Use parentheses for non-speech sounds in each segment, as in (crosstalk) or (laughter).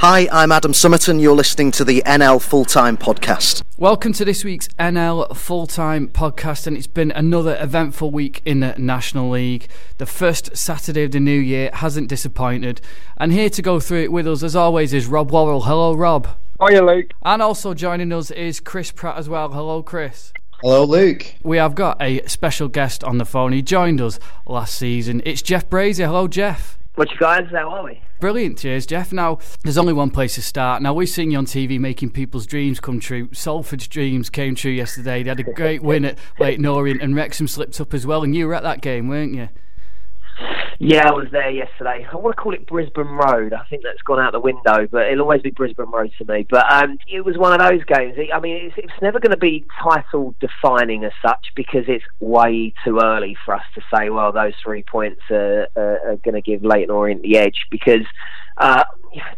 Hi, I'm Adam Summerton. You're listening to the NL Full Time Podcast. Welcome to this week's NL Full Time Podcast, and it's been another eventful week in the National League. The first Saturday of the new year hasn't disappointed, and here to go through it with us, as always, is Rob Worrell. Hello, Rob. Hiya, Luke. And also joining us is Chris Pratt as well. Hello, Chris. Hello, Luke. We have got a special guest on the phone. He joined us last season. It's Jeff Brazier. Hello, Jeff. What you guys? How are we? Brilliant, cheers, Jeff. Now, there's only one place to start. Now, we've seen you on TV making people's dreams come true. Salford's dreams came true yesterday. They had a great (laughs) win at Leyton Orient, and Wrexham slipped up as well. And you were at that game, weren't you? Yeah, I was there yesterday. I want to call it Brisbane Road. I think that's gone out the window, but it'll always be Brisbane Road to me. But um, it was one of those games. I mean, it's, it's never going to be title defining as such because it's way too early for us to say, well, those three points are, are, are going to give Leyton Orient the edge because. Uh,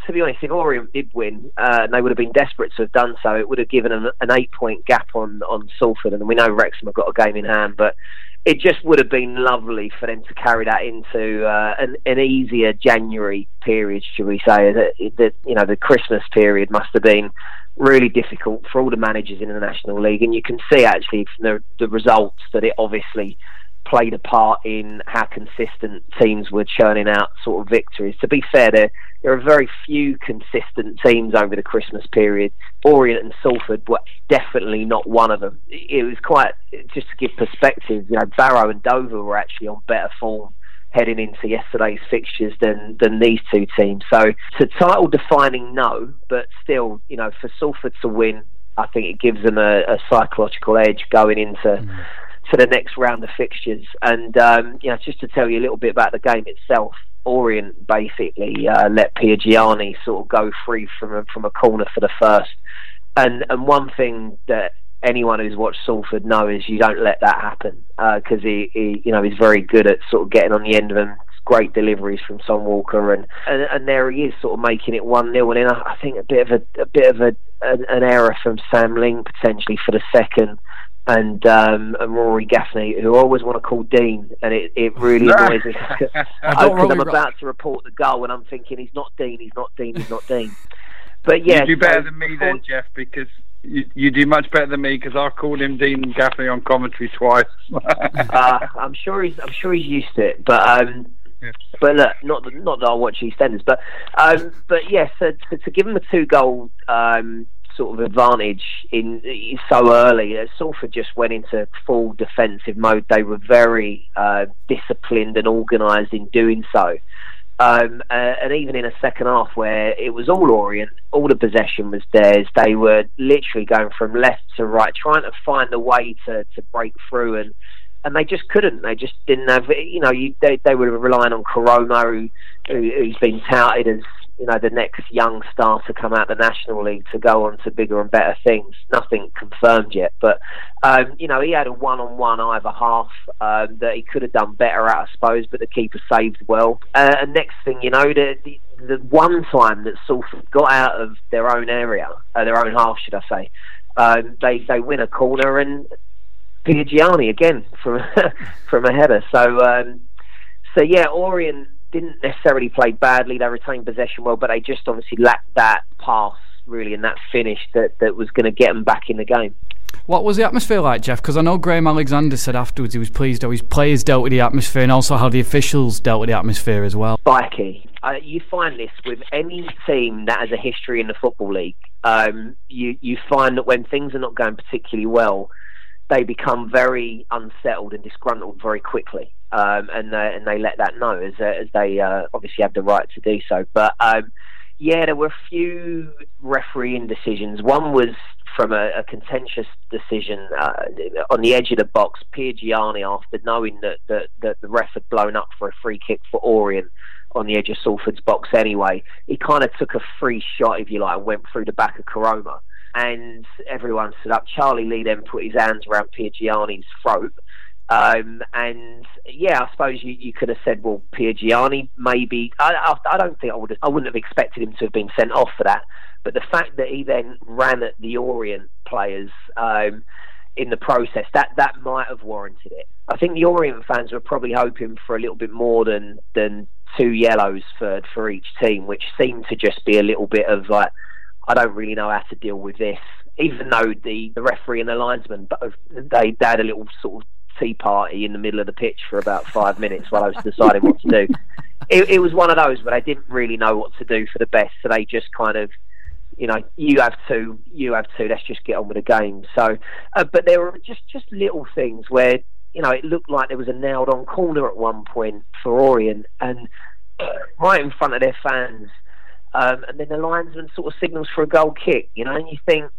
to be honest, if Orient did win, uh, and they would have been desperate to have done so, it would have given an, an eight-point gap on on Salford, and we know Wrexham have got a game in hand. But it just would have been lovely for them to carry that into uh, an, an, easier January period, should we say? That, that you know the Christmas period must have been really difficult for all the managers in the National League, and you can see actually from the, the results that it obviously played a part in how consistent teams were churning out sort of victories. To be fair, there there are very few consistent teams over the Christmas period. Orient and Salford were definitely not one of them. It was quite just to give perspective. You know, Barrow and Dover were actually on better form heading into yesterday's fixtures than than these two teams. So to title defining, no, but still, you know, for Salford to win, I think it gives them a, a psychological edge going into. Mm to the next round of fixtures. And um, you know, just to tell you a little bit about the game itself, Orient basically uh, let Piergianni sort of go free from a, from a corner for the first. And and one thing that anyone who's watched Salford know is you don't let that happen because uh, he, he, you know, he's very good at sort of getting on the end of them. Great deliveries from Son Walker, and, and and there he is, sort of making it one 0 And then I, I think a bit of a, a bit of a an, an error from Sam Ling potentially for the second and um, and Rory Gaffney, who I always want to call Dean, and it, it really (laughs) annoys me (laughs) (laughs) because I'm about to report the goal, and I'm thinking he's not Dean, he's not Dean, he's not Dean. But yeah, you do better so than me then, Jeff, because you, you do much better than me because I called him Dean Gaffney on commentary twice. uh, I'm sure he's I'm sure he's used to it, but. Um, yeah. But look, not that, not that I watch EastEnders, but um, but yes, yeah, so, to, to give him a two goal um, sort of advantage in so early. Uh, Salford just went into full defensive mode. They were very uh, disciplined and organised in doing so. Um, uh, and even in a second half where it was all Orient, all the possession was theirs. They were literally going from left to right, trying to find a way to, to break through, and and they just couldn't. They just didn't have. You know, you, they they were relying on Koroma, who, who who's been touted as you know the next young star to come out of the National League to go on to bigger and better things. Nothing confirmed yet, but um, you know he had a one-on-one either half um, that he could have done better at, I suppose. But the keeper saved well. Uh, and next thing you know, the, the, the one time that Salford got out of their own area, uh, their own half, should I say, um, they they win a corner and Piergianni again from (laughs) from a header. So um, so yeah, Orient didn't necessarily play badly. They retained possession well, but they just obviously lacked that pass really and that finish that, that was going to get them back in the game. What was the atmosphere like, Jeff? Because I know Graham Alexander said afterwards he was pleased how his players dealt with the atmosphere and also how the officials dealt with the atmosphere as well. Spiky. Uh, you find this with any team that has a history in the Football League. Um, you, you find that when things are not going particularly well, they become very unsettled and disgruntled very quickly um, and they, and they let that know as uh, as they uh, obviously have the right to do so. But um, yeah, there were a few refereeing decisions. One was from a, a contentious decision uh, on the edge of the box. Piergianni, after knowing that, that that the ref had blown up for a free kick for Orient on the edge of Salford's box anyway, he kind of took a free shot, if you like, and went through the back of Koroma. And everyone stood up. Charlie Lee then put his hands around Piergianni's throat um, and yeah, I suppose you, you could have said, well, Piergianni maybe. I, I, I don't think I would. Have, I wouldn't have expected him to have been sent off for that. But the fact that he then ran at the Orient players um, in the process, that that might have warranted it. I think the Orient fans were probably hoping for a little bit more than than two yellows for for each team, which seemed to just be a little bit of like, I don't really know how to deal with this. Even though the, the referee and the linesman, they, they had a little sort of tea party in the middle of the pitch for about five minutes while I was deciding what to do. It, it was one of those where they didn't really know what to do for the best, so they just kind of you know, you have to, you have to. Let's just get on with the game. So, uh, but there were just just little things where you know it looked like there was a nailed on corner at one point for Orient, and (clears throat) right in front of their fans, um, and then the linesman sort of signals for a goal kick. You know, and you think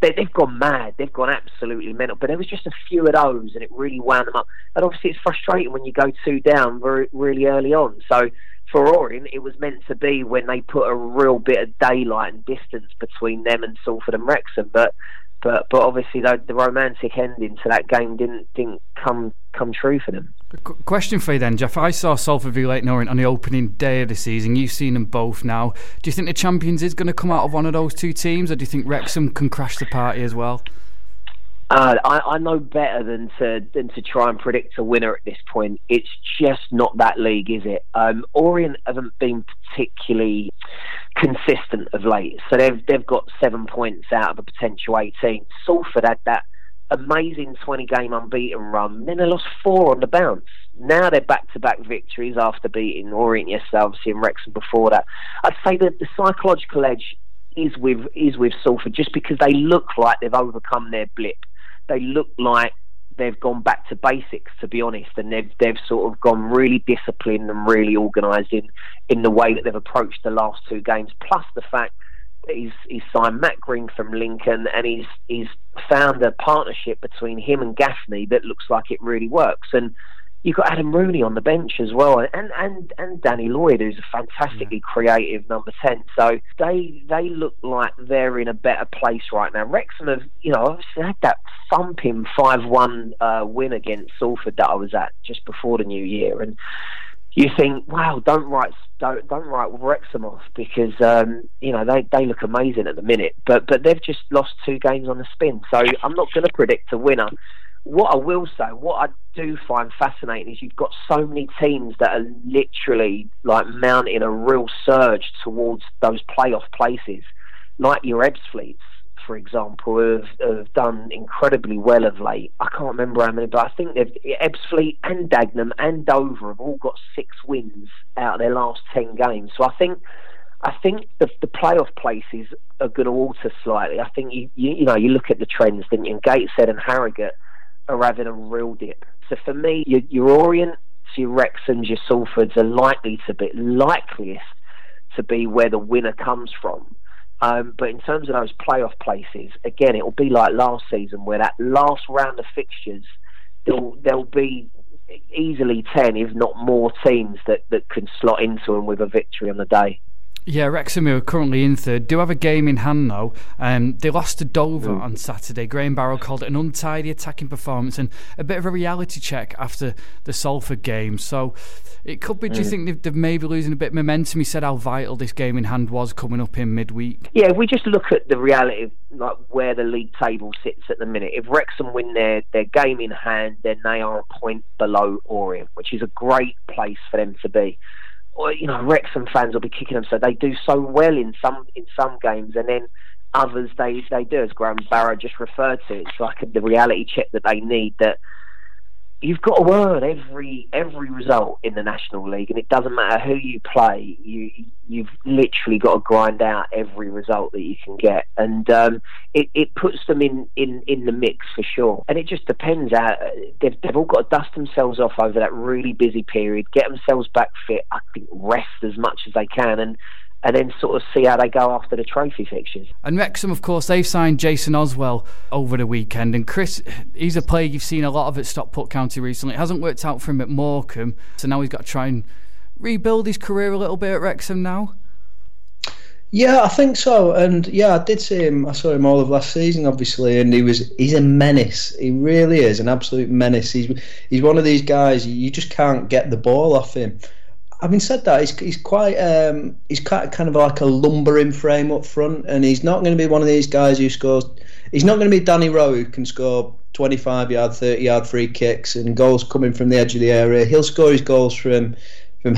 they, have gone mad, they've gone absolutely mental. But there was just a few of those, and it really wound them up. And obviously, it's frustrating when you go two down very really early on. So for Orient, it was meant to be when they put a real bit of daylight and distance between them and Salford and Wrexham. But but but obviously the, the romantic ending to that game didn't didn't come come true for them. Question for you then, Jeff. I saw Salford v Orient on the opening day of the season. You've seen them both now. Do you think the champions is going to come out of one of those two teams, or do you think Wrexham can crash the party as well? Uh, I, I, know better than to than to try and predict a winner at this point. It's just not that league, is it? Um, Orient haven't been particularly consistent of late, so they've they've got seven points out of a potential eighteen. Salford had that amazing twenty game unbeaten run, then they lost four on the bounce. Now they're back to back victories after beating Orient yesterday, obviously, and Wrexham before that. I'd say that the psychological edge is with is with Salford just because they look like they've overcome their blip they look like they've gone back to basics, to be honest, and they've they've sort of gone really disciplined and really organised in in the way that they've approached the last two games. Plus the fact he's he's signed Matt Green from Lincoln, and he's he's found a partnership between him and Gaffney that looks like it really works. And you've got Adam Rooney on the bench as well, and and and Danny Lloyd, who's a fantastically creative number ten. So they they look like they're in a better place right now. Wrexham have, you know, obviously had that thumping five one uh, win against Salford that I was at just before the new year, and you think, wow, don't write don't don't write Wrexham off because um, you know they, they look amazing at the minute, but but they've just lost two games on the spin. So I'm not going to predict a winner what I will say, what I do find fascinating is you've got so many teams that are literally like mounting a real surge towards those playoff places, like your Ebbsfleets, for example, have, have done incredibly well of late. I can't remember how many, but I think they've Ebbsfleet and Dagenham and Dover have all got six wins out of their last ten games. So I think. I think the, the playoff places are going to alter slightly. I think you, you, you know you look at the trends, didn't you? And Gateshead and Harrogate are having a real dip. So for me, your, your Orient, your Wrexhams, your Salfords are likely to be likeliest to be where the winner comes from. Um, but in terms of those playoff places, again, it will be like last season, where that last round of fixtures, there'll there'll be easily ten, if not more, teams that that can slot into them with a victory on the day. Yeah, Wrexham, who are currently in third, do have a game in hand though. Um, they lost to Dover mm. on Saturday. Graham Barrow called it an untidy attacking performance and a bit of a reality check after the Salford game. So it could be. Mm. Do you mm. think they've, they've, maybe losing a bit of momentum? He said how vital this game in hand was coming up in midweek. Yeah, if we just look at the reality of like where the league table sits at the minute. If Wrexham win their their game in hand, then they are a point below Orient, which is a great place for them to be or you know Wrexham fans will be kicking them. So they do so well in some in some games, and then others they they do as Graham Barrow just referred to. It's like the reality check that they need that you've got to earn every every result in the National League, and it doesn't matter who you play. You you've literally got to grind out every result that you can get, and um, it it puts them in, in, in the mix for sure. And it just depends. How, they've they've all got to dust themselves off over that really busy period, get themselves back fit. I think rest as much as they can, and and then sort of see how they go after the trophy fixtures. And Wrexham, of course, they've signed Jason Oswell over the weekend. And Chris, he's a player you've seen a lot of at Stockport County recently. It hasn't worked out for him at Morecambe, so now he's got to try and rebuild his career a little bit at Wrexham now. Yeah, I think so. And yeah, I did see him. I saw him all of last season, obviously, and he was he's a menace. He really is an absolute menace. He's he's one of these guys you just can't get the ball off him having said that, he's, he's quite um, he's quite kind of like a lumbering frame up front, and he's not going to be one of these guys who scores. He's not going to be Danny Rowe who can score 25 yard, 30 yard free kicks and goals coming from the edge of the area. He'll score his goals from from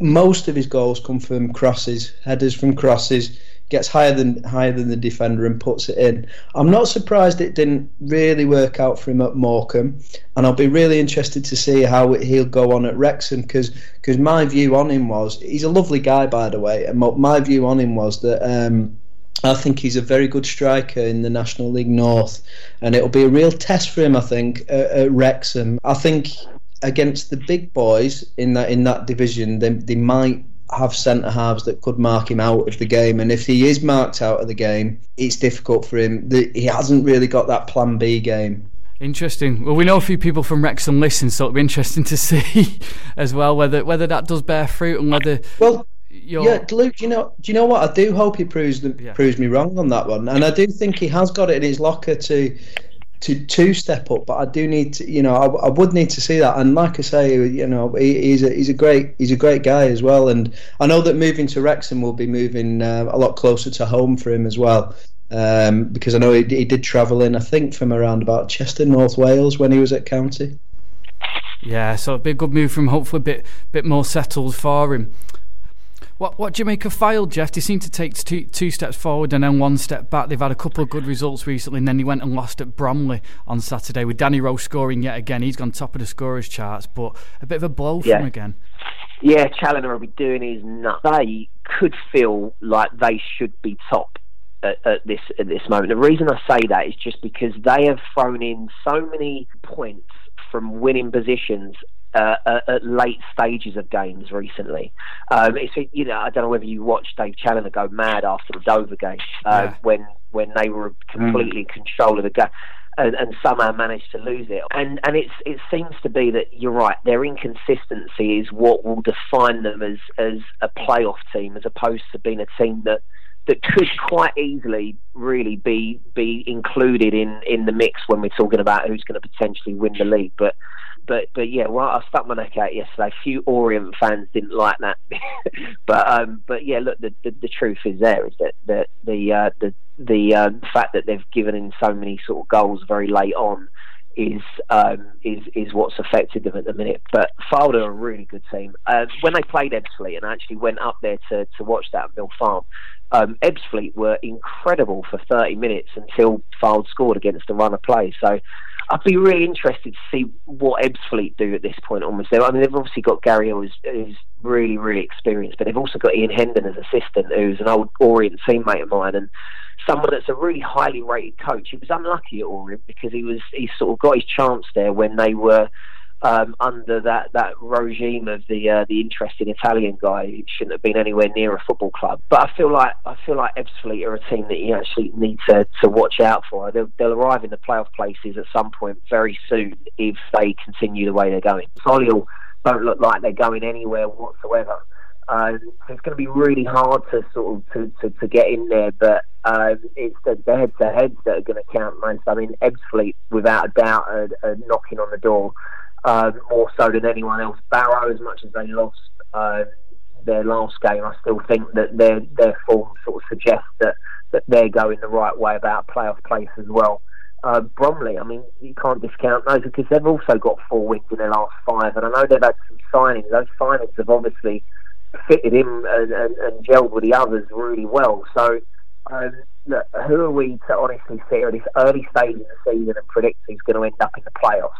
most of his goals come from crosses, headers from crosses. Gets higher than higher than the defender and puts it in. I'm not surprised it didn't really work out for him at Morecambe, and I'll be really interested to see how he'll go on at Wrexham because because my view on him was he's a lovely guy by the way, and my view on him was that. Um, I think he's a very good striker in the National League North, and it'll be a real test for him. I think at, at Wrexham. I think against the big boys in that in that division, they, they might have centre halves that could mark him out of the game. And if he is marked out of the game, it's difficult for him. The, he hasn't really got that Plan B game. Interesting. Well, we know a few people from Wrexham listen, so it'll be interesting to (laughs) see as well whether whether that does bear fruit and whether. Well, you're... Yeah, Luke. Do you know? Do you know what? I do hope he proves the, yeah. proves me wrong on that one, and I do think he has got it in his locker to to to step up. But I do need to, you know, I, I would need to see that. And like I say, you know, he, he's a he's a great he's a great guy as well. And I know that moving to Wrexham will be moving uh, a lot closer to home for him as well. Um, because I know he, he did travel in, I think, from around about Chester, North Wales, when he was at County. Yeah, so it'd be a good move from hopefully a bit bit more settled for him. What what do you make of Fylde, Jeff? They seem to take two, two steps forward and then one step back. They've had a couple of good results recently, and then he went and lost at Bromley on Saturday with Danny Rowe scoring yet again. He's gone top of the scorers charts, but a bit of a blow yeah. for him again. Yeah, Challinor will be doing his nut. They could feel like they should be top at, at, this at this moment. The reason I say that is just because they have thrown in so many points from winning positions uh, at late stages of games recently. Um, it's you know I don't know whether you watched Dave Challinor go mad after the Dover game uh, yeah. when when they were completely mm. in control of the game. And, and, somehow managed to lose it. And and it's it seems to be that you're right. Their inconsistency is what will define them as as a playoff team, as opposed to being a team that that could quite easily really be be included in in the mix when we're talking about who's going to potentially win the league. But but but yeah, well, I stuck my neck out yesterday. Few Orient fans didn't like that, (laughs) but um, but yeah, look, the, the, the truth is there is that the the uh, the the uh, fact that they've given in so many sort of goals very late on is um, is is what's affected them at the minute. But Fylde are a really good team. Uh, when they played Ebbsfleet and I actually went up there to, to watch that at Mill Farm, um, Ebbsfleet were incredible for 30 minutes until Fylde scored against the run of play. So I'd be really interested to see what Ebbsfleet do at this point almost. I mean, they've obviously got Gary who's, who's really, really experienced, but they've also got Ian Hendon as assistant, who's an old Orient teammate of mine and someone that's a really highly rated coach. He was unlucky at Orient because he was he sort of got his chance there when they were um, under that, that regime of the uh, the interesting Italian guy who shouldn't have been anywhere near a football club. But I feel like I feel like Ebbsfleet are a team that you actually need to, to watch out for. They'll, they'll arrive in the playoff places at some point very soon if they continue the way they're going. Solihull don't look like they're going anywhere whatsoever. Um, it's going to be really hard to sort of to, to, to get in there, but um, it's the, the head to heads that are going to count most. I mean, Ebbsfleet, without a doubt, are, are knocking on the door um, more so than anyone else. Barrow, as much as they lost um, their last game, I still think that their their form sort of suggests that, that they're going the right way about playoff place as well. Uh, Bromley, I mean, you can't discount those because they've also got four wins in their last five, and I know they've had some signings. Those signings have obviously fitted in and, and, and gelled with the others really well. So, um, look, who are we to honestly sit at this early stage of the season and predict who's going to end up in the playoffs?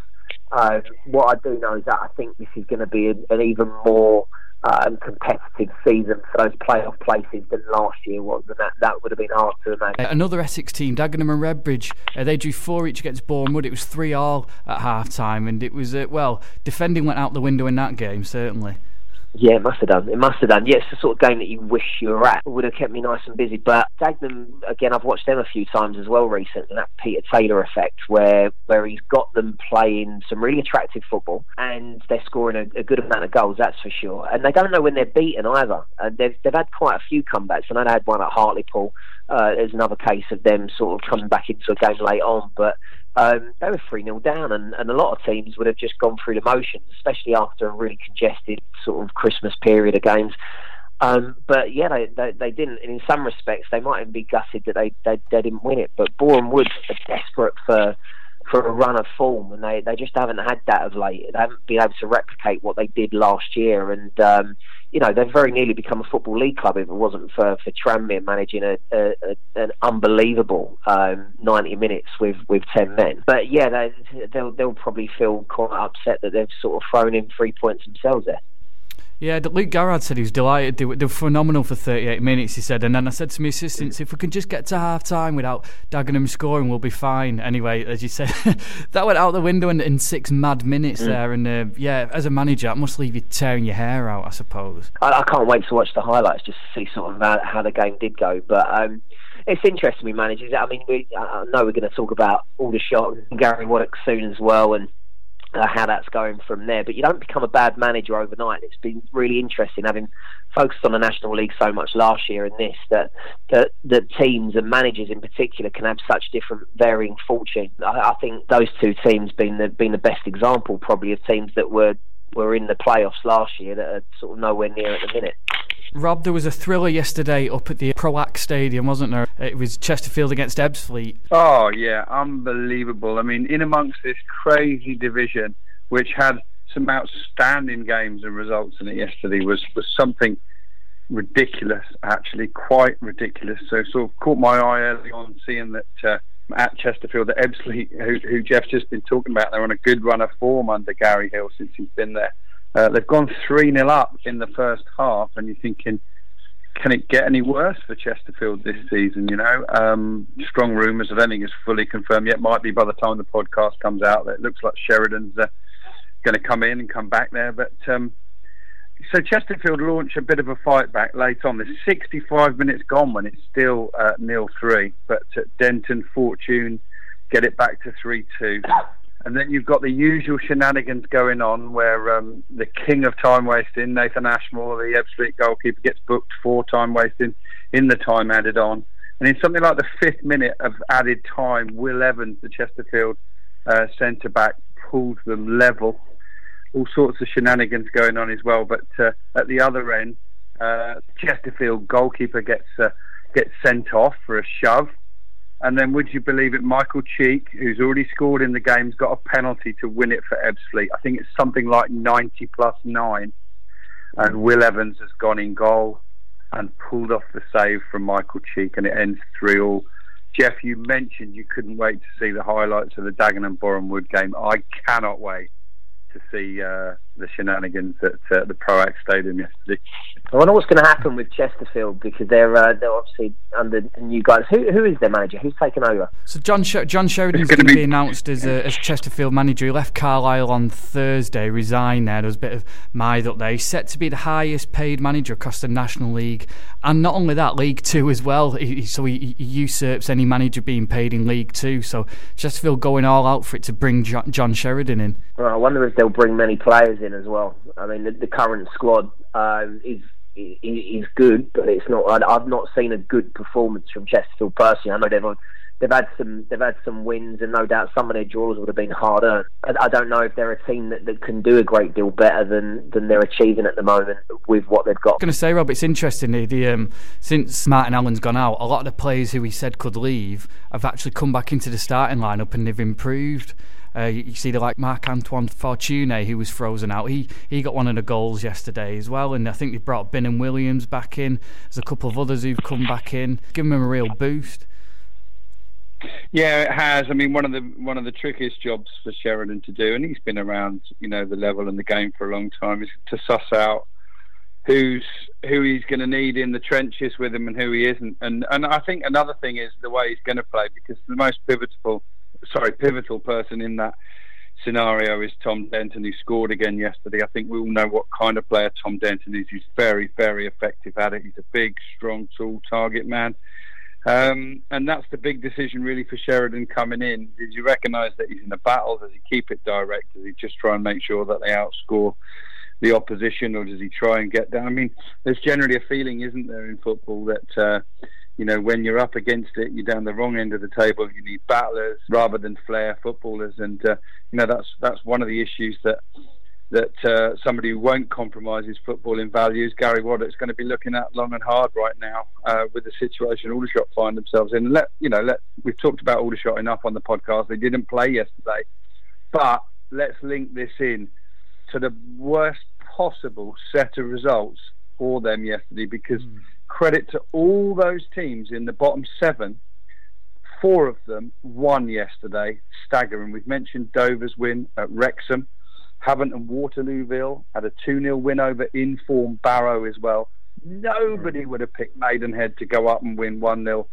Um, what I do know is that I think this is going to be an, an even more um, competitive season for those playoff places than last year was, and that, that would have been hard to imagine. Another Essex team, Dagenham and Redbridge, uh, they drew four each against Bournemouth. It was three all at half time, and it was uh, well, defending went out the window in that game certainly. Yeah, it must have done. It must have done. Yeah, it's the sort of game that you wish you were at. It would have kept me nice and busy. But Dagenham, again, I've watched them a few times as well recently. That Peter Taylor effect, where where he's got them playing some really attractive football, and they're scoring a, a good amount of goals. That's for sure. And they don't know when they're beaten either. And they've they've had quite a few comebacks. And I had one at Hartlepool. Uh, there's another case of them sort of coming back into a game late on, but um, they were 3 0 down, and, and a lot of teams would have just gone through the motions, especially after a really congested sort of Christmas period of games. Um, but yeah, they, they, they didn't. And in some respects, they might even be gutted that they they, they didn't win it. But Boreham Wood are desperate for for a run of form, and they, they just haven't had that of late. They haven't been able to replicate what they did last year, and um, you know they've very nearly become a football league club if it wasn't for for Tranmere managing a, a, a an unbelievable um, ninety minutes with with ten men. But yeah, they, they'll they'll probably feel quite upset that they've sort of thrown in three points themselves there. Yeah, Luke Garrard said he was delighted. They were, they were, phenomenal for 38 minutes, he said. And then I said to my assistants, if we can just get to half time without Dagenham scoring, we'll be fine. Anyway, as you said, (laughs) that went out the window in, in six mad minutes mm. there. And uh, yeah, as a manager, that must leave you tearing your hair out, I suppose. I, I can't wait to watch the highlights just to see sort of how, how the game did go. But um, it's interesting with managers. I mean, we, I know we're going to talk about Aldershot and Gary Waddock soon as well. And uh, how that's going from there. But you don't become a bad manager overnight. It's been really interesting having focused on the National League so much last year and this that that, that teams and managers in particular can have such different varying fortune. I, I think those two teams been the been the best example probably of teams that were were in the playoffs last year that are sort of nowhere near at the minute. Rob, there was a thriller yesterday up at the Proact Stadium, wasn't there? It was Chesterfield against Ebbsfleet. Oh, yeah, unbelievable. I mean, in amongst this crazy division, which had some outstanding games and results in it yesterday, was, was something ridiculous, actually, quite ridiculous. So, sort of caught my eye early on seeing that. Uh, at Chesterfield, at Ebbsfleet, who, who Jeff's just been talking about, they're on a good run of form under Gary Hill since he's been there. Uh, they've gone 3 0 up in the first half, and you're thinking, can it get any worse for Chesterfield this season? You know, um, strong rumours. I don't think it's fully confirmed yet. Might be by the time the podcast comes out that it looks like Sheridan's uh, going to come in and come back there. But um, so Chesterfield launch a bit of a fight back late on. There's 65 minutes gone when it's still uh, nil three, but uh, Denton Fortune get it back to three two. And then you've got the usual shenanigans going on where um, the king of time wasting, Nathan Ashmore, the Ebbsfleet goalkeeper, gets booked for time wasting in the time added on. And in something like the fifth minute of added time, Will Evans, the Chesterfield uh, centre back, pulls them level. All sorts of shenanigans going on as well. But uh, at the other end, uh, Chesterfield goalkeeper gets uh, gets sent off for a shove and then, would you believe it, Michael Cheek, who's already scored in the game, has got a penalty to win it for Ebbsfleet. I think it's something like 90 plus 9. And Will Evans has gone in goal and pulled off the save from Michael Cheek, and it ends 3 all. Jeff, you mentioned you couldn't wait to see the highlights of the Dagenham Boreham Wood game. I cannot wait to see uh, the shenanigans at uh, the Proact Stadium yesterday. I wonder what's going to happen with Chesterfield because they're uh, they're obviously under new guys. Who who is their manager? Who's taken over? So John Sh- John Sheridan's going to be, be announced as uh, as Chesterfield manager. He left Carlisle on Thursday, resigned there. There was a bit of mide up there. He's set to be the highest paid manager across the National League, and not only that, League Two as well. He, so he, he, usurps any manager being paid in League Two. So Chesterfield going all out for it to bring John, John Sheridan in. Well, I wonder if they'll bring many players in as well. I mean, the, the current squad uh, is is good, but it's not. I've not seen a good performance from Chesterfield personally. I know they've they've had some they've had some wins, and no doubt some of their draws would have been hard earned. I, I don't know if they're a team that, that can do a great deal better than, than they're achieving at the moment with what they've got. I'm going to say, Rob, it's interesting. The um, since Martin Allen's gone out, a lot of the players who he said could leave have actually come back into the starting lineup and they've improved. Uh, you, see the like Marc Antoine Fortuné, who was frozen out. He he got one of the goals yesterday as well, and I think they brought Ben and Williams back in. There's a couple of others who've come back in, giving them a real boost. Yeah, it has. I mean, one of the one of the trickiest jobs for Sheridan to do, and he's been around, you know, the level and the game for a long time, is to suss out who's who he's going to need in the trenches with him and who he isn't. And and I think another thing is the way he's going to play because the most pivotal sorry, pivotal person in that scenario is Tom Denton, who scored again yesterday. I think we all know what kind of player Tom Denton is. He's very, very effective at it. He's a big, strong, tall target man. Um, and that's the big decision really for Sheridan coming in. Does he recognise that he's in a battle? Does he keep it direct? Does he just try and make sure that they outscore the opposition, or does he try and get down? I mean, there's generally a feeling, isn't there, in football that uh, you know, when you're up against it, you're down the wrong end of the table. You need battlers rather than flair footballers, and uh, you know that's that's one of the issues that that uh, somebody who won't compromise his footballing values, Gary Waddock's going to be looking at long and hard right now uh, with the situation Aldershot find themselves in. Let you know, let we've talked about Aldershot enough on the podcast. They didn't play yesterday, but let's link this in to the worst possible set of results for them yesterday because mm. Credit to all those teams in the bottom seven four of them won yesterday, staggering. We've mentioned Dover's win at Wrexham. Havant and Waterlooville had a 2 0 win over inform Barrow as well. Nobody would have picked Maidenhead to go up and win 1 0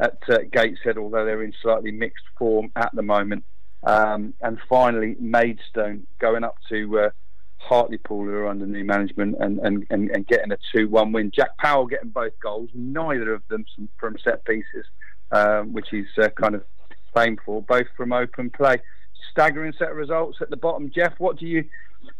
at uh, Gateshead, although they're in slightly mixed form at the moment. Um, and finally, Maidstone going up to uh, Hartlepool, who are under new management, and, and, and, and getting a 2 1 win. Jack Powell getting both goals, neither of them from set pieces, um, which he's uh, kind of famed for, both from open play staggering set of results at the bottom. Jeff, what do you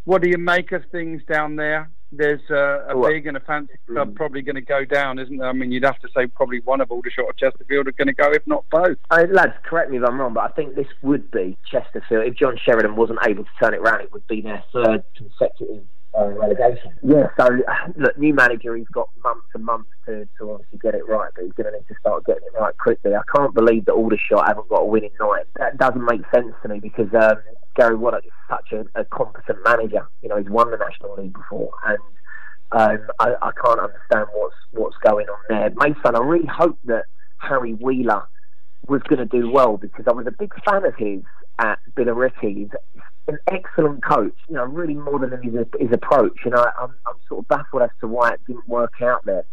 what do you make of things down there? There's uh, a big and a fancy club mm. probably going to go down, isn't there? I mean, you'd have to say probably one of Aldershot or Chesterfield are going to go, if not both. Uh, lads, correct me if I'm wrong, but I think this would be Chesterfield. If John Sheridan wasn't able to turn it around, it would be their third consecutive uh, relegation. Yeah, so look, new manager, he's got months and months to, to obviously get it right, but he's going to need to start getting it right quickly. I can't believe that Aldershot haven't got a winning night. That doesn't make sense to me because um, Gary Waddock is such a, a, competent manager. You know, he's won the National League before, and um, I, I, can't understand what's what's going on there. Mason, I really hope that Harry Wheeler was going to do well because I was a big fan of his at Billericay an excellent coach. You know, really more than his, his approach. You know, I'm, I'm sort of baffled as to why it didn't work out there.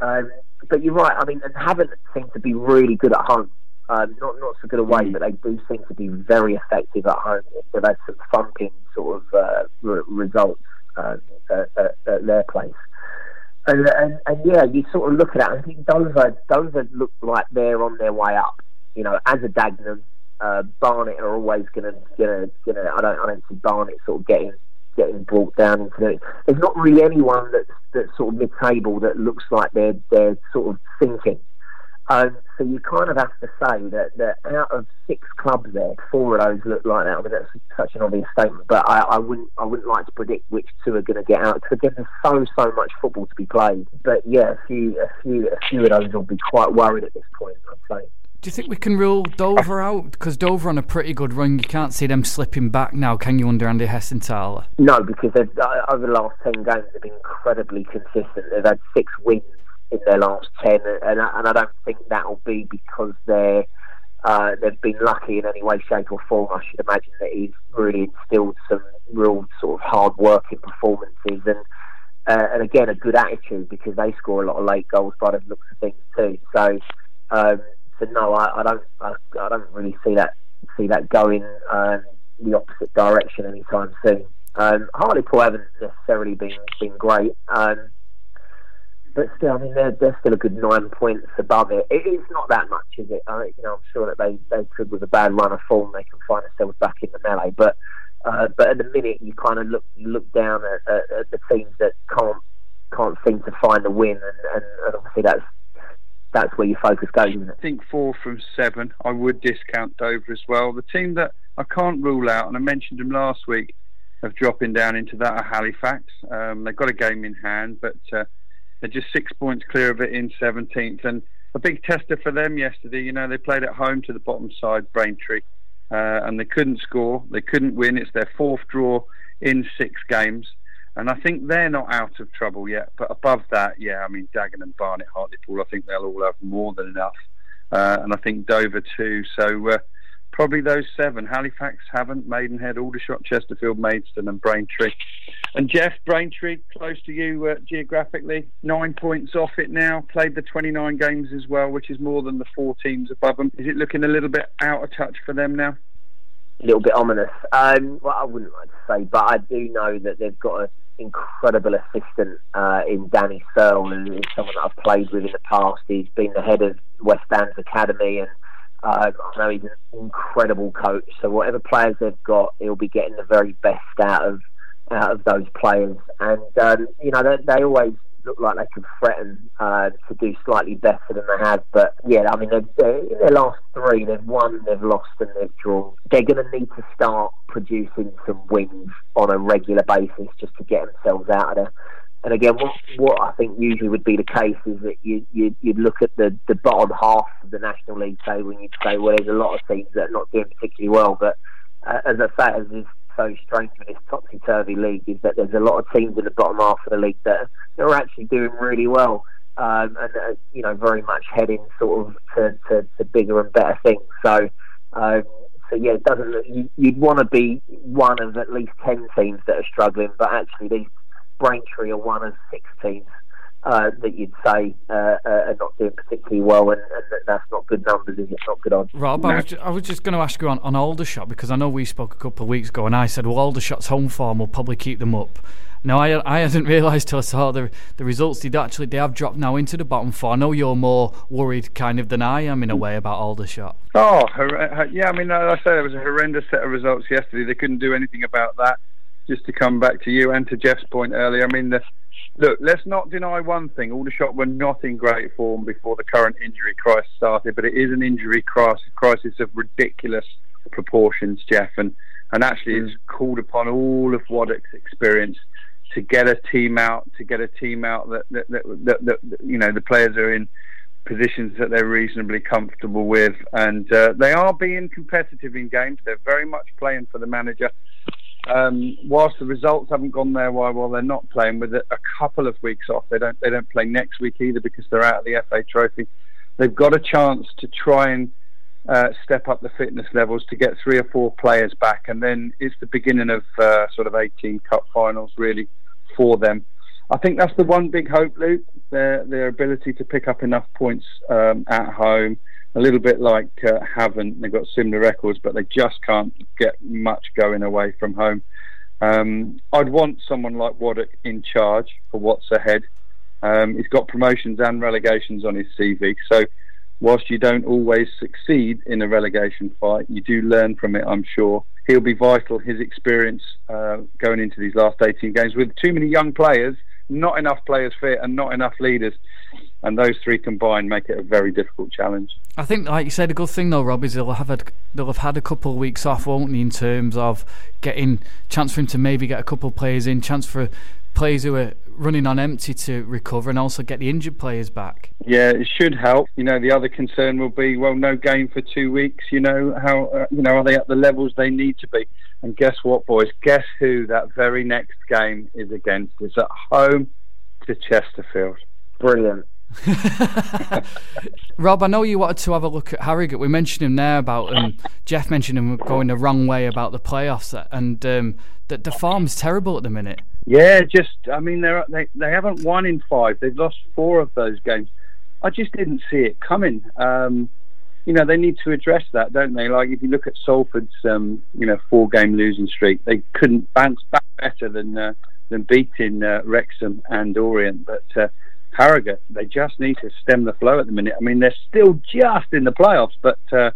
Um, but you're right. I mean, and Havant seem to be really good at home. Um, not not so good away, mm. but they do seem to be very effective at home. They've had some thumping sort of uh, re- results uh, at, at, at, their place. And, and, and yeah, you sort of look at it. I think Dover Dover look like they're on their way up. You know, as a Dagenham, uh, Barnet are always going to, gonna, gonna. I don't, I don't see Barnet sort of getting getting brought down into it. There's not really anyone that's that's sort of mid-table that looks like they're they're sort of thinking. Um, so you kind of have to say that, that out of six clubs there, four of those look like that. I mean, that's such an obvious statement, but I, I wouldn't I wouldn't like to predict which two are going to get out because there's so so much football to be played. But yeah, a few a few a few of those will be quite worried at this point. I'd say. Do you think we can rule Dover out? Because Dover on a pretty good run. You can't see them slipping back now, can you, under Andy Hessenthaler? No, because uh, over the last 10 games, they've been incredibly consistent. They've had six wins in their last 10, and, and I don't think that'll be because they're. Uh, they've been lucky in any way, shape, or form. I should imagine that he's really instilled some real sort of hard working performances and uh, and again a good attitude because they score a lot of late goals by the looks of things too. So um, so no, I, I don't. I, I, don't really see that see that going um, the opposite direction anytime soon. Um, Hartlepool haven't necessarily been been great, um, but still, I mean, they're they're still a good nine points above it. It is not that much, is it? I, you know, I'm sure that they they could, with a bad run of form, they can find themselves back in the melee. But uh, but at the minute, you kind of look look down at, at, at, the teams that can't can't seem to find a win, and, and, and obviously that's that's where your focus goes, isn't it? I think four from seven. I would discount Dover as well. The team that I can't rule out, and I mentioned them last week, of dropping down into that are Halifax. Um, they've got a game in hand, but uh, they're just six points clear of it in 17th. And a big tester for them yesterday. You know, they played at home to the bottom side, Braintree, uh, and they couldn't score. They couldn't win. It's their fourth draw in six games. And I think they're not out of trouble yet. But above that, yeah, I mean, Dagenham and Barnet, Hartlepool, I think they'll all have more than enough. Uh, and I think Dover too. So uh, probably those seven. Halifax, Havant, Maidenhead, Aldershot, Chesterfield, Maidstone, and Braintree. And Jeff, Braintree, close to you uh, geographically, nine points off it now. Played the 29 games as well, which is more than the four teams above them. Is it looking a little bit out of touch for them now? A little bit ominous. Um, well, I wouldn't like to say, but I do know that they've got a incredible assistant uh, in Danny Searle, who is someone that I've played with in the past. He's been the head of West Ham's academy, and uh, I know he's an incredible coach. So whatever players they've got, he'll be getting the very best out of out of those players. And um, you know, they, they always looked like they could threaten uh, to do slightly better than they had. But yeah, I mean, they're, they're, in their last three, they've won, they've lost, and they've drawn. They're going to need to start producing some wins on a regular basis just to get themselves out of there. And again, what, what I think usually would be the case is that you, you, you'd look at the, the bottom half of the National League table and you'd say, well, there's a lot of teams that are not doing particularly well. But uh, as I say, as is so strange with this topsy turvy league, is that there's a lot of teams in the bottom half of the league that are, are actually doing really well. Um, and uh, you know, very much heading sort of to, to, to bigger and better things. So, um, so yeah, it doesn't. You, would want to be one of at least ten teams that are struggling, but actually these Braintree are one of six teams uh, that you'd say uh, uh, are not doing particularly well, and, and, that's not good numbers, is it? Not good odds. Rob, no. I, was just, I was just going to ask you on, on Aldershot because I know we spoke a couple of weeks ago, and I said, well, Aldershot's home form will probably keep them up. Now, I I hadn't (laughs) realised till I saw the the results. They actually they have dropped now into the bottom four. I know you're more worried kind of than I am in a way about Aldershot. Oh, yeah. I mean, I said it was a horrendous set of results yesterday. They couldn't do anything about that just to come back to you and to Jeff's point earlier, I mean, the, look, let's not deny one thing. All the Aldershot were not in great form before the current injury crisis started, but it is an injury crisis, crisis of ridiculous proportions, Jeff, and, and actually mm. it's called upon all of Waddock's experience to get a team out, to get a team out that, that, that, that, that you know, the players are in positions that they're reasonably comfortable with, and uh, they are being competitive in games. They're very much playing for the manager um, whilst the results haven't gone their way while they're not playing, with a, a couple of weeks off, they don't they don't play next week either because they're out of the FA Trophy. They've got a chance to try and uh, step up the fitness levels to get three or four players back, and then it's the beginning of uh, sort of 18 cup finals really for them. I think that's the one big hope, Luke. Their their ability to pick up enough points um, at home a little bit like uh. They've got similar records, but they just can't get much going away from home. Um, I'd want someone like Waddock in charge for what's ahead. Um, he's got promotions and relegations on his CV, so whilst you don't always succeed in a relegation fight, you do learn from it. I'm sure he'll be vital. His experience uh, going into these last 18 games with too many young players not enough players fit, and not enough leaders. And those three combined make it a very difficult challenge. I think, like you said, a good thing though, Rob, is they'll have a, they'll have had a couple of weeks off, won't they? In terms of getting chance for him to maybe get a couple of players in, chance for players who are running on empty to recover and also get the injured players back. Yeah, it should help. You know, the other concern will be, well, no game for two weeks. You know, how uh, you know are they at the levels they need to be? And guess what, boys? Guess who that very next game is against? It's at home to Chesterfield. Brilliant. (laughs) Rob, I know you wanted to have a look at Harrogate. We mentioned him there about, um, Jeff mentioned him going the wrong way about the playoffs, and um, the, the form's terrible at the minute. Yeah, just I mean they they they haven't won in five. They've lost four of those games. I just didn't see it coming. Um, you know they need to address that, don't they? Like if you look at Salford's um, you know four game losing streak, they couldn't bounce back better than uh, than beating uh, Wrexham and Orient, but. Uh, Harrogate, they just need to stem the flow at the minute. I mean, they're still just in the playoffs, but uh,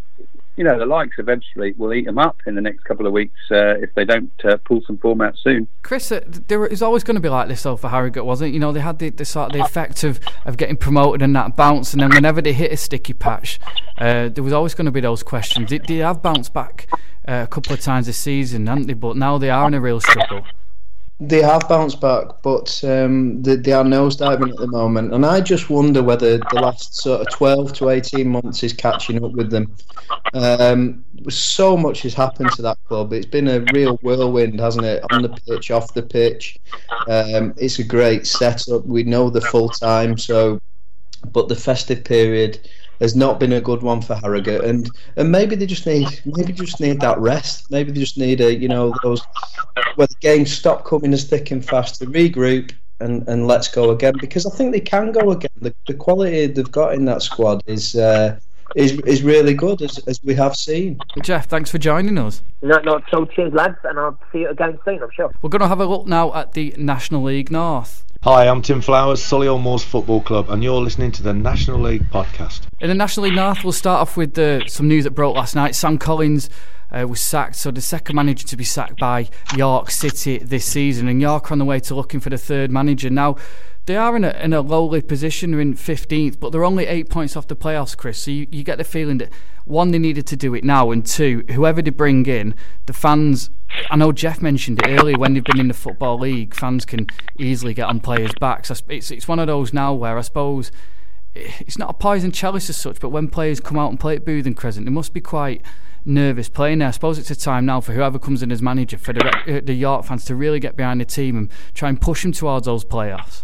you know, the likes eventually will eat them up in the next couple of weeks uh, if they don't uh, pull some form out soon. Chris, uh, there is always going to be like this though for Harrogate, wasn't it? You know, they had the, the sort of the effect of, of getting promoted and that bounce, and then whenever they hit a sticky patch, uh, there was always going to be those questions. They, they have bounced back uh, a couple of times this season, haven't they? But now they are in a real struggle. They have bounced back, but um, they, they are nosediving at the moment. And I just wonder whether the last sort of 12 to 18 months is catching up with them. Um, so much has happened to that club. It's been a real whirlwind, hasn't it? On the pitch, off the pitch. Um, it's a great setup. We know the full time, so but the festive period has not been a good one for Harrogate, and and maybe they just need maybe just need that rest. Maybe they just need a you know those where the games stop coming as thick and fast to regroup and and let's go again because I think they can go again. The, the quality they've got in that squad is. Uh, is is really good as, as we have seen. Jeff, thanks for joining us. No, not so. Cheers, lads, and I'll see you again soon. I'm sure. We're going to have a look now at the National League North. Hi, I'm Tim Flowers, Solihull Moors Football Club, and you're listening to the National League podcast. In the National League North, we'll start off with uh, some news that broke last night. Sam Collins uh, was sacked, so the second manager to be sacked by York City this season, and York are on the way to looking for the third manager. Now, they are in a, in a lowly position, they're in 15th, but they're only eight points off the playoffs, Chris. So you, you get the feeling that, one, they needed to do it now, and two, whoever they bring in, the fans. I know Jeff mentioned it earlier when they've been in the Football League, fans can easily get on players' backs. It's, it's one of those now where I suppose it's not a poison chalice as such, but when players come out and play at Bootham Crescent, they must be quite nervous playing there. I suppose it's a time now for whoever comes in as manager for the, uh, the York fans to really get behind the team and try and push them towards those playoffs.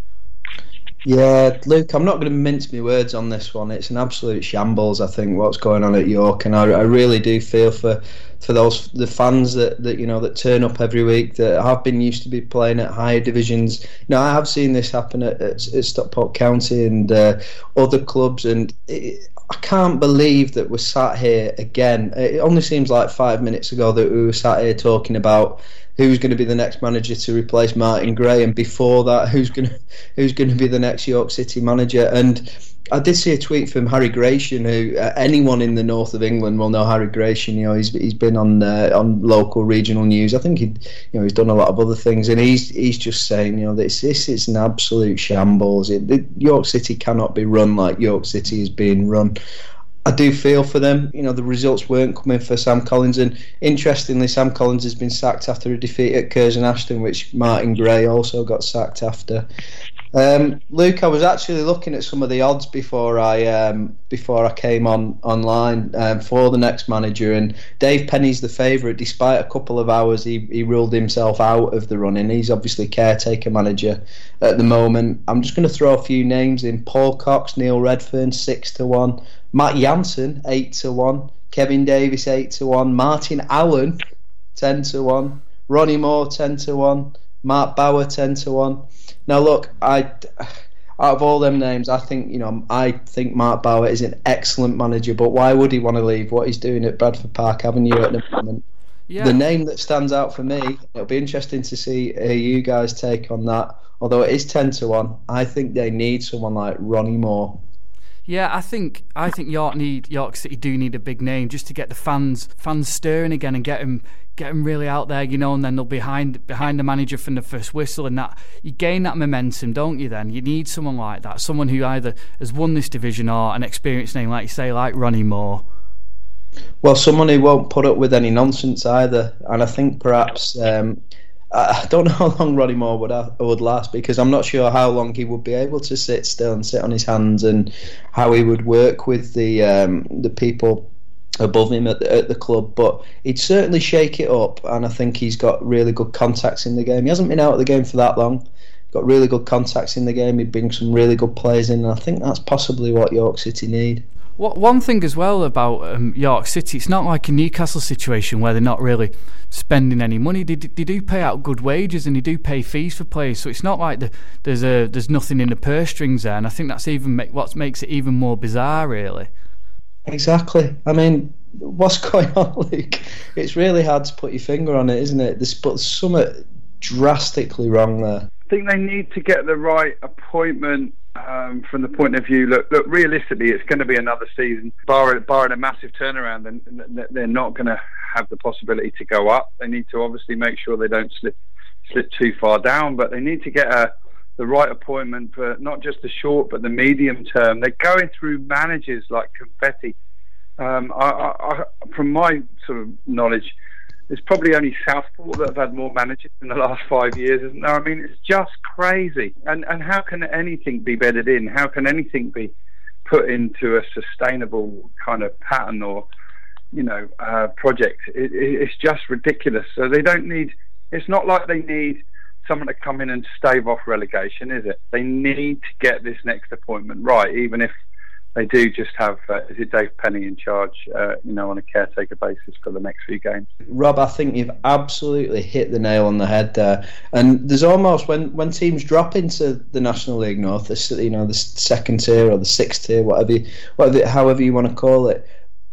Yeah, Luke, I'm not going to mince my words on this one. It's an absolute shambles, I think, what's going on at York, and I, I really do feel for for those the fans that, that you know that turn up every week that have been used to be playing at higher divisions. Now, I have seen this happen at, at, at Stockport County and uh, other clubs, and I can't believe that we're sat here again. It only seems like five minutes ago that we were sat here talking about who's going to be the next manager to replace Martin Gray, and before that, who's going to, who's going to be the next York City manager. And I did see a tweet from Harry Gration, who uh, anyone in the north of England will know Harry Gration. You know, he's he's been on uh, on local regional news. I think he, you know, he's done a lot of other things, and he's he's just saying, you know, this this is an absolute shambles. It, York City cannot be run like York City is being run. I do feel for them. You know, the results weren't coming for Sam Collins, and interestingly, Sam Collins has been sacked after a defeat at Curzon Ashton, which Martin Gray also got sacked after. Um, Luke, I was actually looking at some of the odds before I um, before I came on online um, for the next manager, and Dave Penny's the favourite. Despite a couple of hours, he, he ruled himself out of the running. He's obviously caretaker manager at the moment. I'm just going to throw a few names in: Paul Cox, Neil Redfearn, six to one; Matt Jansen, eight to one; Kevin Davis, eight to one; Martin Allen, ten to one; Ronnie Moore, ten to one; Mark Bower, ten to one. Now, look, I out of all them names, I think you know I think Mark Bower is an excellent manager. But why would he want to leave what he's doing at Bradford Park Avenue at the moment? Yeah. The name that stands out for me, it'll be interesting to see how you guys take on that. Although it is ten to one, I think they need someone like Ronnie Moore. Yeah, I think I think York need York City do need a big name just to get the fans fans stirring again and get them get them really out there, you know, and then they'll be behind behind the manager from the first whistle, and that you gain that momentum, don't you? Then you need someone like that, someone who either has won this division or an experienced name, like you say, like Ronnie Moore. Well, someone who won't put up with any nonsense either, and I think perhaps. Um, I don't know how long Ronnie Moore would have, would last because I'm not sure how long he would be able to sit still and sit on his hands and how he would work with the um, the people above him at the, at the club, but he'd certainly shake it up, and I think he's got really good contacts in the game. He hasn't been out of the game for that long. Got really good contacts in the game. He brings some really good players in, and I think that's possibly what York City need. What one thing as well about um, York City, it's not like a Newcastle situation where they're not really spending any money. They, they do pay out good wages and they do pay fees for players, so it's not like the, there's a there's nothing in the purse strings there. And I think that's even make, what makes it even more bizarre, really. Exactly. I mean, what's (laughs) going on, Luke? It's really hard to put your finger on it, isn't it? There's, but something drastically wrong there. I think they need to get the right appointment um, from the point of view. Look, look. Realistically, it's going to be another season. Barring, barring a massive turnaround, then they're not going to have the possibility to go up. They need to obviously make sure they don't slip slip too far down, but they need to get a the right appointment for not just the short but the medium term. They're going through managers like confetti. Um, I, I, from my sort of knowledge, there's probably only Southport that have had more managers in the last five years, isn't there? I mean, it's just crazy. And and how can anything be bedded in? How can anything be put into a sustainable kind of pattern or you know uh, project? It, it, it's just ridiculous. So they don't need. It's not like they need someone to come in and stave off relegation, is it? They need to get this next appointment right, even if they do just have uh, is it Dave Penny in charge, uh, you know, on a caretaker basis for the next few games. Rob, I think you've absolutely hit the nail on the head there. And there's almost when when teams drop into the National League North, this, you know the second tier or the sixth tier, whatever, whatever, however you want to call it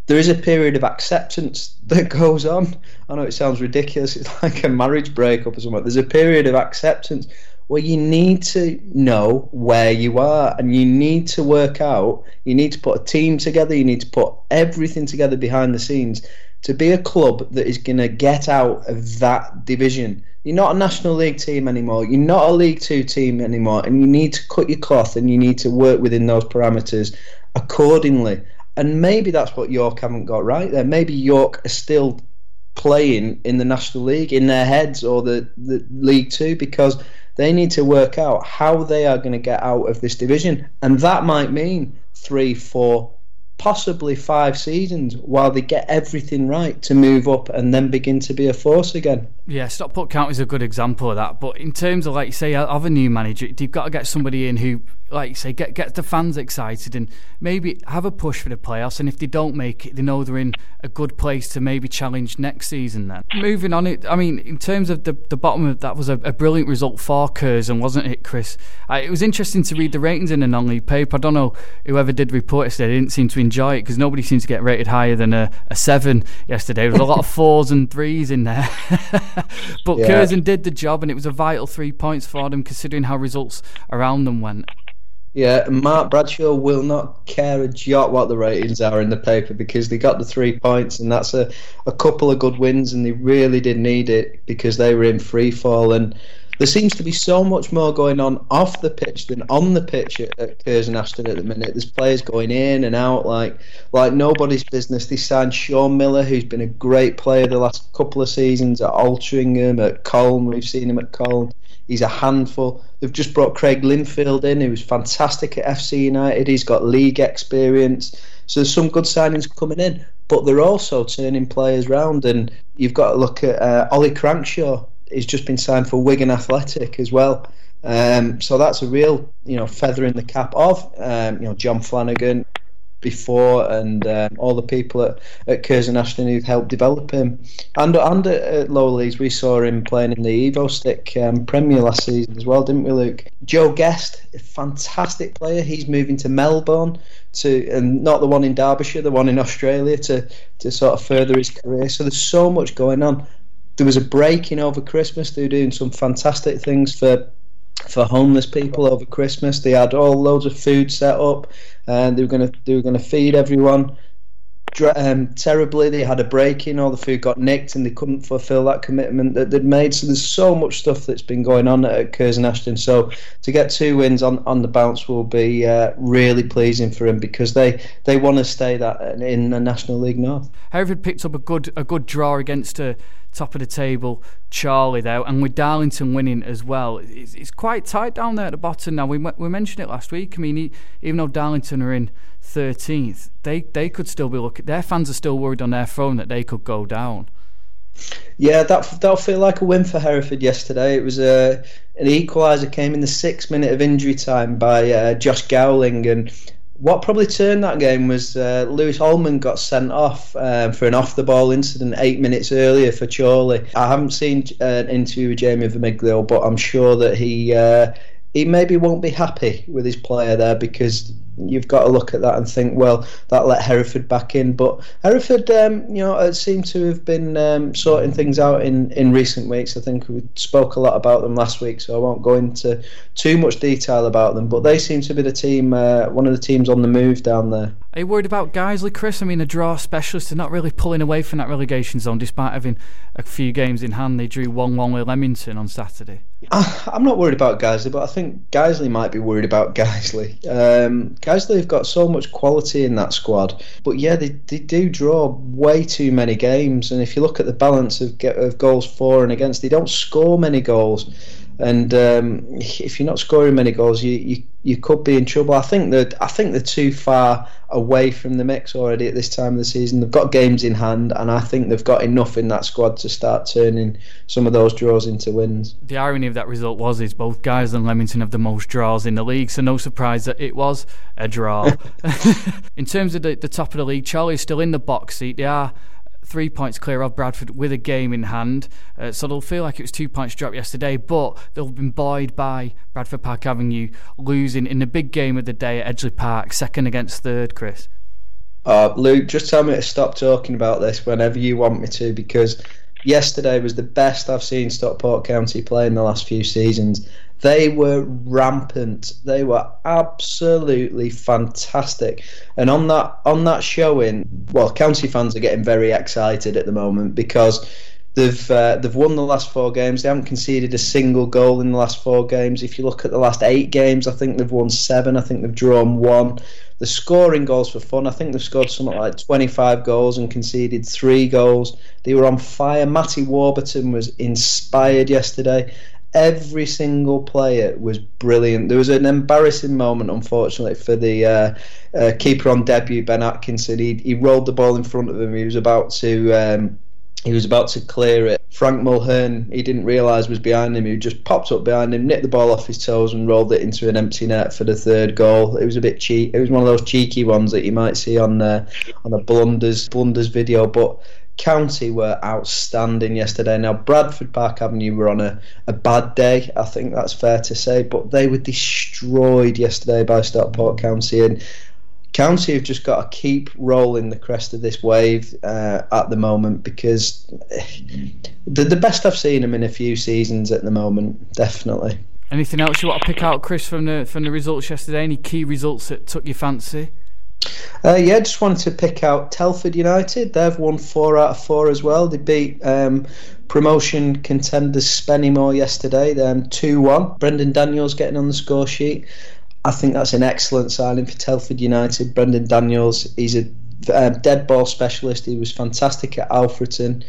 there is a period of acceptance that (laughs) goes on. I know it sounds ridiculous. It's (laughs) like a marriage breakup or something. There's a period of acceptance where you need to know where you are and you need to work out. You need to put a team together. You need to put everything together behind the scenes to be a club that is going to get out of that division. You're not a National League team anymore. You're not a League Two team anymore, and you need to cut your cloth and you need to work within those parameters accordingly. And maybe that's what York haven't got right there. Maybe York are still playing in the National League in their heads or the, the League Two because they need to work out how they are going to get out of this division. And that might mean three, four, possibly five seasons while they get everything right to move up and then begin to be a force again. Yeah, Stockport County is a good example of that. But in terms of, like you say, of a new manager, you've got to get somebody in who, like you say, get get the fans excited and maybe have a push for the playoffs. And if they don't make it, they know they're in a good place to maybe challenge next season. Then moving on, it. I mean, in terms of the the bottom of that was a, a brilliant result for Curzon, wasn't it, Chris? I, it was interesting to read the ratings in the non-league paper. I don't know whoever did report it, they didn't seem to enjoy it because nobody seems to get rated higher than a, a seven yesterday. There was a lot of fours and threes in there. (laughs) (laughs) but yeah. Curzon did the job, and it was a vital three points for them, considering how results around them went. Yeah, Mark Bradshaw will not care a jot what the ratings are in the paper because they got the three points, and that's a, a couple of good wins, and they really did need it because they were in free fall. And there seems to be so much more going on off the pitch than on the pitch at, at Curzon Ashton at the minute. There's players going in and out like like nobody's business. They signed Sean Miller, who's been a great player the last couple of seasons at Altrincham, at Colne. We've seen him at Colne. He's a handful. They've just brought Craig Lindfield in, who was fantastic at FC United. He's got league experience. So there's some good signings coming in, but they're also turning players round. And you've got to look at uh, Ollie Crankshaw, he's just been signed for Wigan Athletic as well. Um, so that's a real, you know, feather in the cap of, um, you know, John Flanagan before and um, all the people at, at Curzon Ashton who've helped develop him. And, and at Lower Leagues, we saw him playing in the Evo-Stik um, Premier last season as well, didn't we, Luke? Joe Guest, a fantastic player. He's moving to Melbourne to, and not the one in Derbyshire, the one in Australia to, to sort of further his career. So there's so much going on there was a breaking over Christmas. They were doing some fantastic things for for homeless people over Christmas. They had all loads of food set up, and they were to they were to feed everyone um, terribly. They had a break in, all the food got nicked, and they couldn't fulfil that commitment that they'd made. So there's so much stuff that's been going on at Curzon Ashton. So to get two wins on, on the bounce will be uh, really pleasing for him because they, they want to stay that in the National League North. Hereford picked up a good a good draw against a top of the table Chorley there, and with Darlington winning as well, it's, it's quite tight down there at the bottom now. We we mentioned it last week. I mean, even though Darlington are in 13th, they they could still be looking. Their fans are still worried on their phone that they could go down. Yeah, that that'll feel like a win for Hereford yesterday. It was a an equaliser came in the sixth minute of injury time by uh, Josh Gowling, and what probably turned that game was uh, Lewis Holman got sent off um, for an off the ball incident eight minutes earlier for Chorley. I haven't seen uh, an interview with Jamie Vermiglio, but I'm sure that he uh, he maybe won't be happy with his player there because you've got to look at that and think, well, that let Hereford back in. But Hereford, um, you know, seem to have been um, sorting things out in, in recent weeks. I think we spoke a lot about them last week, so I won't go into too much detail about them. But they seem to be the team, uh, one of the teams on the move down there. Are you worried about Guiseley, Chris? I mean, a draw specialist, they're not really pulling away from that relegation zone despite having a few games in hand. They drew 1 1 with Leamington on Saturday. I'm not worried about Guiseley, but I think Guiseley might be worried about (laughs) Guiseley. Um, Guiseley have got so much quality in that squad, but yeah, they, they do draw way too many games. And if you look at the balance of, of goals for and against, they don't score many goals. And um, if you're not scoring many goals, you, you you could be in trouble. I think that I think they're too far away from the mix already at this time of the season. They've got games in hand, and I think they've got enough in that squad to start turning some of those draws into wins. The irony of that result was is both Guys and Leamington have the most draws in the league, so no surprise that it was a draw. (laughs) (laughs) in terms of the, the top of the league, Chorley's still in the box seat. They are three points clear of Bradford with a game in hand. Uh, so they'll feel like it was two points dropped yesterday, but they'll have been buoyed by Bradford Park Avenue losing in the big game of the day at Edgeley Park, second against third, Chris. Uh, Luke, just tell me to stop talking about this whenever you want me to because yesterday was the best I've seen Stockport County play in the last few seasons. They were rampant. They were absolutely fantastic. And on that on that showing, well, County fans are getting very excited at the moment because They've uh, they've won the last four games. They haven't conceded a single goal in the last four games. If you look at the last eight games, I think they've won seven. I think they've drawn one. The scoring goals for fun. I think they've scored something like 25 goals and conceded three goals. They were on fire. Matty Warburton was inspired yesterday. Every single player was brilliant. There was an embarrassing moment, unfortunately, for the uh, uh, keeper on debut, Ben Atkinson. He, he rolled the ball in front of him. He was about to. Um, he was about to clear it. Frank Mulhern, he didn't realise was behind him. He just popped up behind him, nicked the ball off his toes, and rolled it into an empty net for the third goal. It was a bit cheap. It was one of those cheeky ones that you might see on uh, on a blunders blunders video. But County were outstanding yesterday. Now Bradford Park Avenue were on a, a bad day. I think that's fair to say, but they were destroyed yesterday by Stockport County and County have just got to keep rolling the crest of this wave uh, at the moment because they're the best I've seen them in a few seasons at the moment, definitely. Anything else you want to pick out, Chris, from the from the results yesterday? Any key results that took your fancy? Uh, yeah, just wanted to pick out Telford United. They've won four out of four as well. They beat um, promotion contenders Spennymoor yesterday, um, 2 1. Brendon Daniels getting on the score sheet. I think that's an excellent signing for Telford United. Brendon Daniels, he's a uh, dead ball specialist. He was fantastic at Alfreton.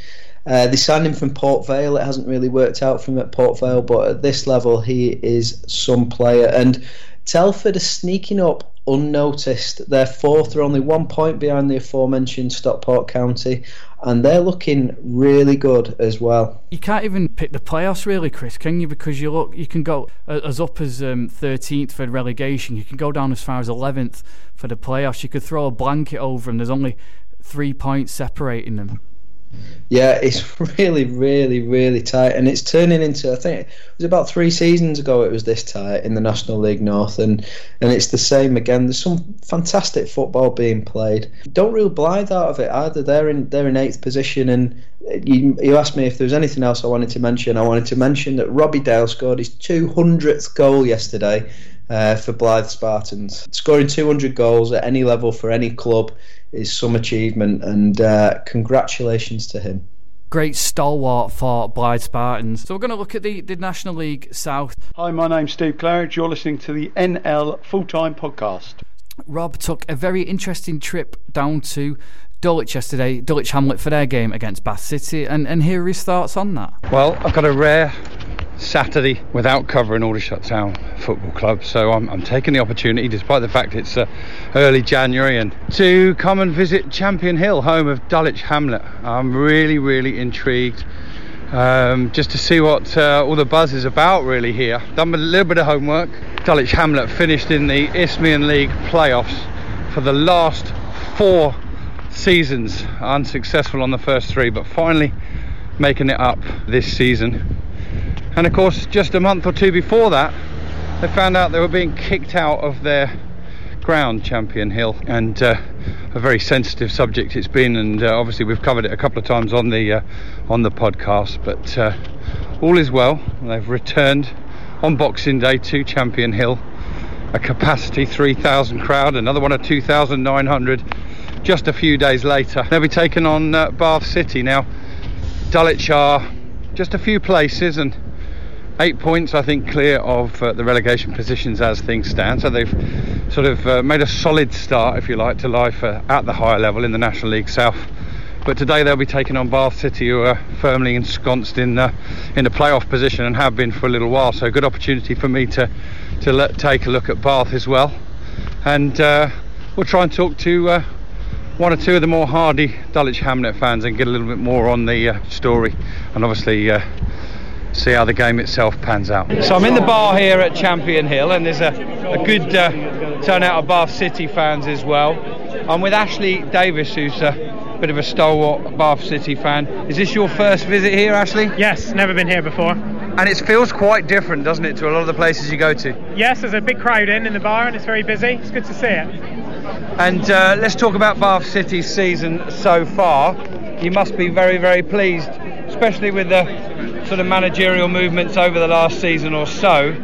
Uh, they signed him from Port Vale. It hasn't really worked out for him at Port Vale, but at this level, he is some player. And Telford are sneaking up unnoticed. They're fourth, they're only one point behind the aforementioned Stockport County, and they're looking really good as well. You can't even pick the playoffs, really, Chris, can you? Because you look, you can go as up as um, 13th for relegation. You can go down as far as 11th for the playoffs. You could throw a blanket over them. There's only three points separating them. Yeah, it's (laughs) really, really, really tight, and it's turning into. I think it was about three seasons ago it was this tight in the National League North, and and it's the same again. There's some fantastic football being played. Don't rule Blyth out of it either. They're in they're in eighth position, and you you asked me if there was anything else I wanted to mention. I wanted to mention that Robbie Dale scored his 200th goal yesterday uh, for Blyth Spartans. Scoring 200 goals at any level for any club is some achievement, and uh, congratulations to him. Great stalwart for Blyth Spartans. So we're going to look at the, the National League South. Hi, my name's Steve Claridge. You're listening to the NL Full Time Podcast. Rob took a very interesting trip down to Dulwich yesterday, Dulwich Hamlet for their game against Bath City, and, and here are his thoughts on that. Well, I've got a rare Saturday without covering Aldershot Town Football Club. So I'm, I'm taking the opportunity, despite the fact it's uh, early January, and to come and visit Champion Hill, home of Dulwich Hamlet. I'm really, really intrigued. Um, just to see what uh, all the buzz is about really here. Done a little bit of homework. Dulwich Hamlet finished in the Isthmian League playoffs for the last four seasons, unsuccessful on the first three, but finally making it up this season. And of course just a month or two before that they found out they were being kicked out of their ground champion hill. And uh, a very sensitive subject it's been and uh, obviously we've covered it a couple of times on the uh, on the podcast but uh, all is well. They've returned on boxing day to champion hill. A capacity 3000 crowd another one of 2900 just a few days later they'll be taken on uh, bath city now dulwich are just a few places and eight points, I think, clear of uh, the relegation positions as things stand. So they've sort of uh, made a solid start, if you like, to life uh, at the higher level in the National League South. But today they'll be taking on Bath City, who are firmly ensconced in the in the playoff position and have been for a little while. So a good opportunity for me to to let, take a look at Bath as well, and uh, we'll try and talk to uh, one or two of the more hardy Dulwich Hamlet fans and get a little bit more on the uh, story and obviously uh, see how the game itself pans out. So I'm in the bar here at Champion Hill and there's a, a good uh, turnout of Bath City fans as well. I'm with Ashley Davis who's a bit of a stalwart Bath City fan. Is this your first visit here Ashley? Yes, never been here before. And it feels quite different doesn't it to a lot of the places you go to? Yes, there's a big crowd in in the bar and it's very busy. It's good to see it. And uh, let's talk about Bath City's season so far. You must be very, very pleased, especially with the sort of managerial movements over the last season or so.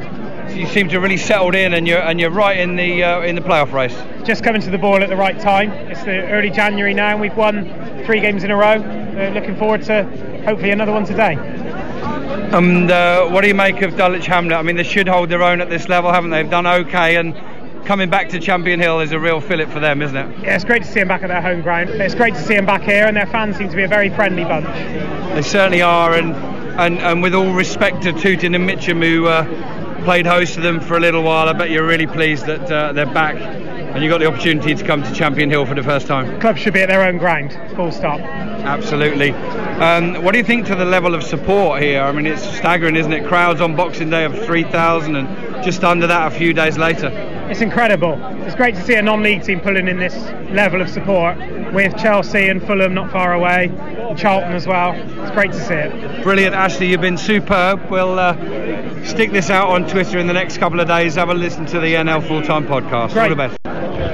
You seem to really settled in, and you're and you're right in the uh, in the playoff race. Just coming to the ball at the right time. It's the early January now, and we've won three games in a row. Uh, looking forward to hopefully another one today. And uh, what do you make of Dulwich Hamlet? I mean, they should hold their own at this level, haven't they? They've done okay, and coming back to Champion Hill is a real fillip for them, isn't it? Yeah, it's great to see them back at their home ground. It's great to see them back here, and their fans seem to be a very friendly bunch. They certainly are, and and, and with all respect to Tooting and Mitcham, who uh, played host to them for a little while, I bet you're really pleased that uh, they're back and you got the opportunity to come to Champion Hill for the first time. Clubs should be at their own ground, full stop. Absolutely. Um, what do you think to the level of support here? I mean, it's staggering, isn't it? Crowds on Boxing Day of 3,000 and just under that a few days later. It's incredible. It's great to see a non-league team pulling in this level of support with Chelsea and Fulham not far away, Charlton as well. It's great to see it. Brilliant, Ashley. You've been superb. We'll uh, stick this out on Twitter in the next couple of days. Have a listen to the NL Full Time podcast. Great. All the best.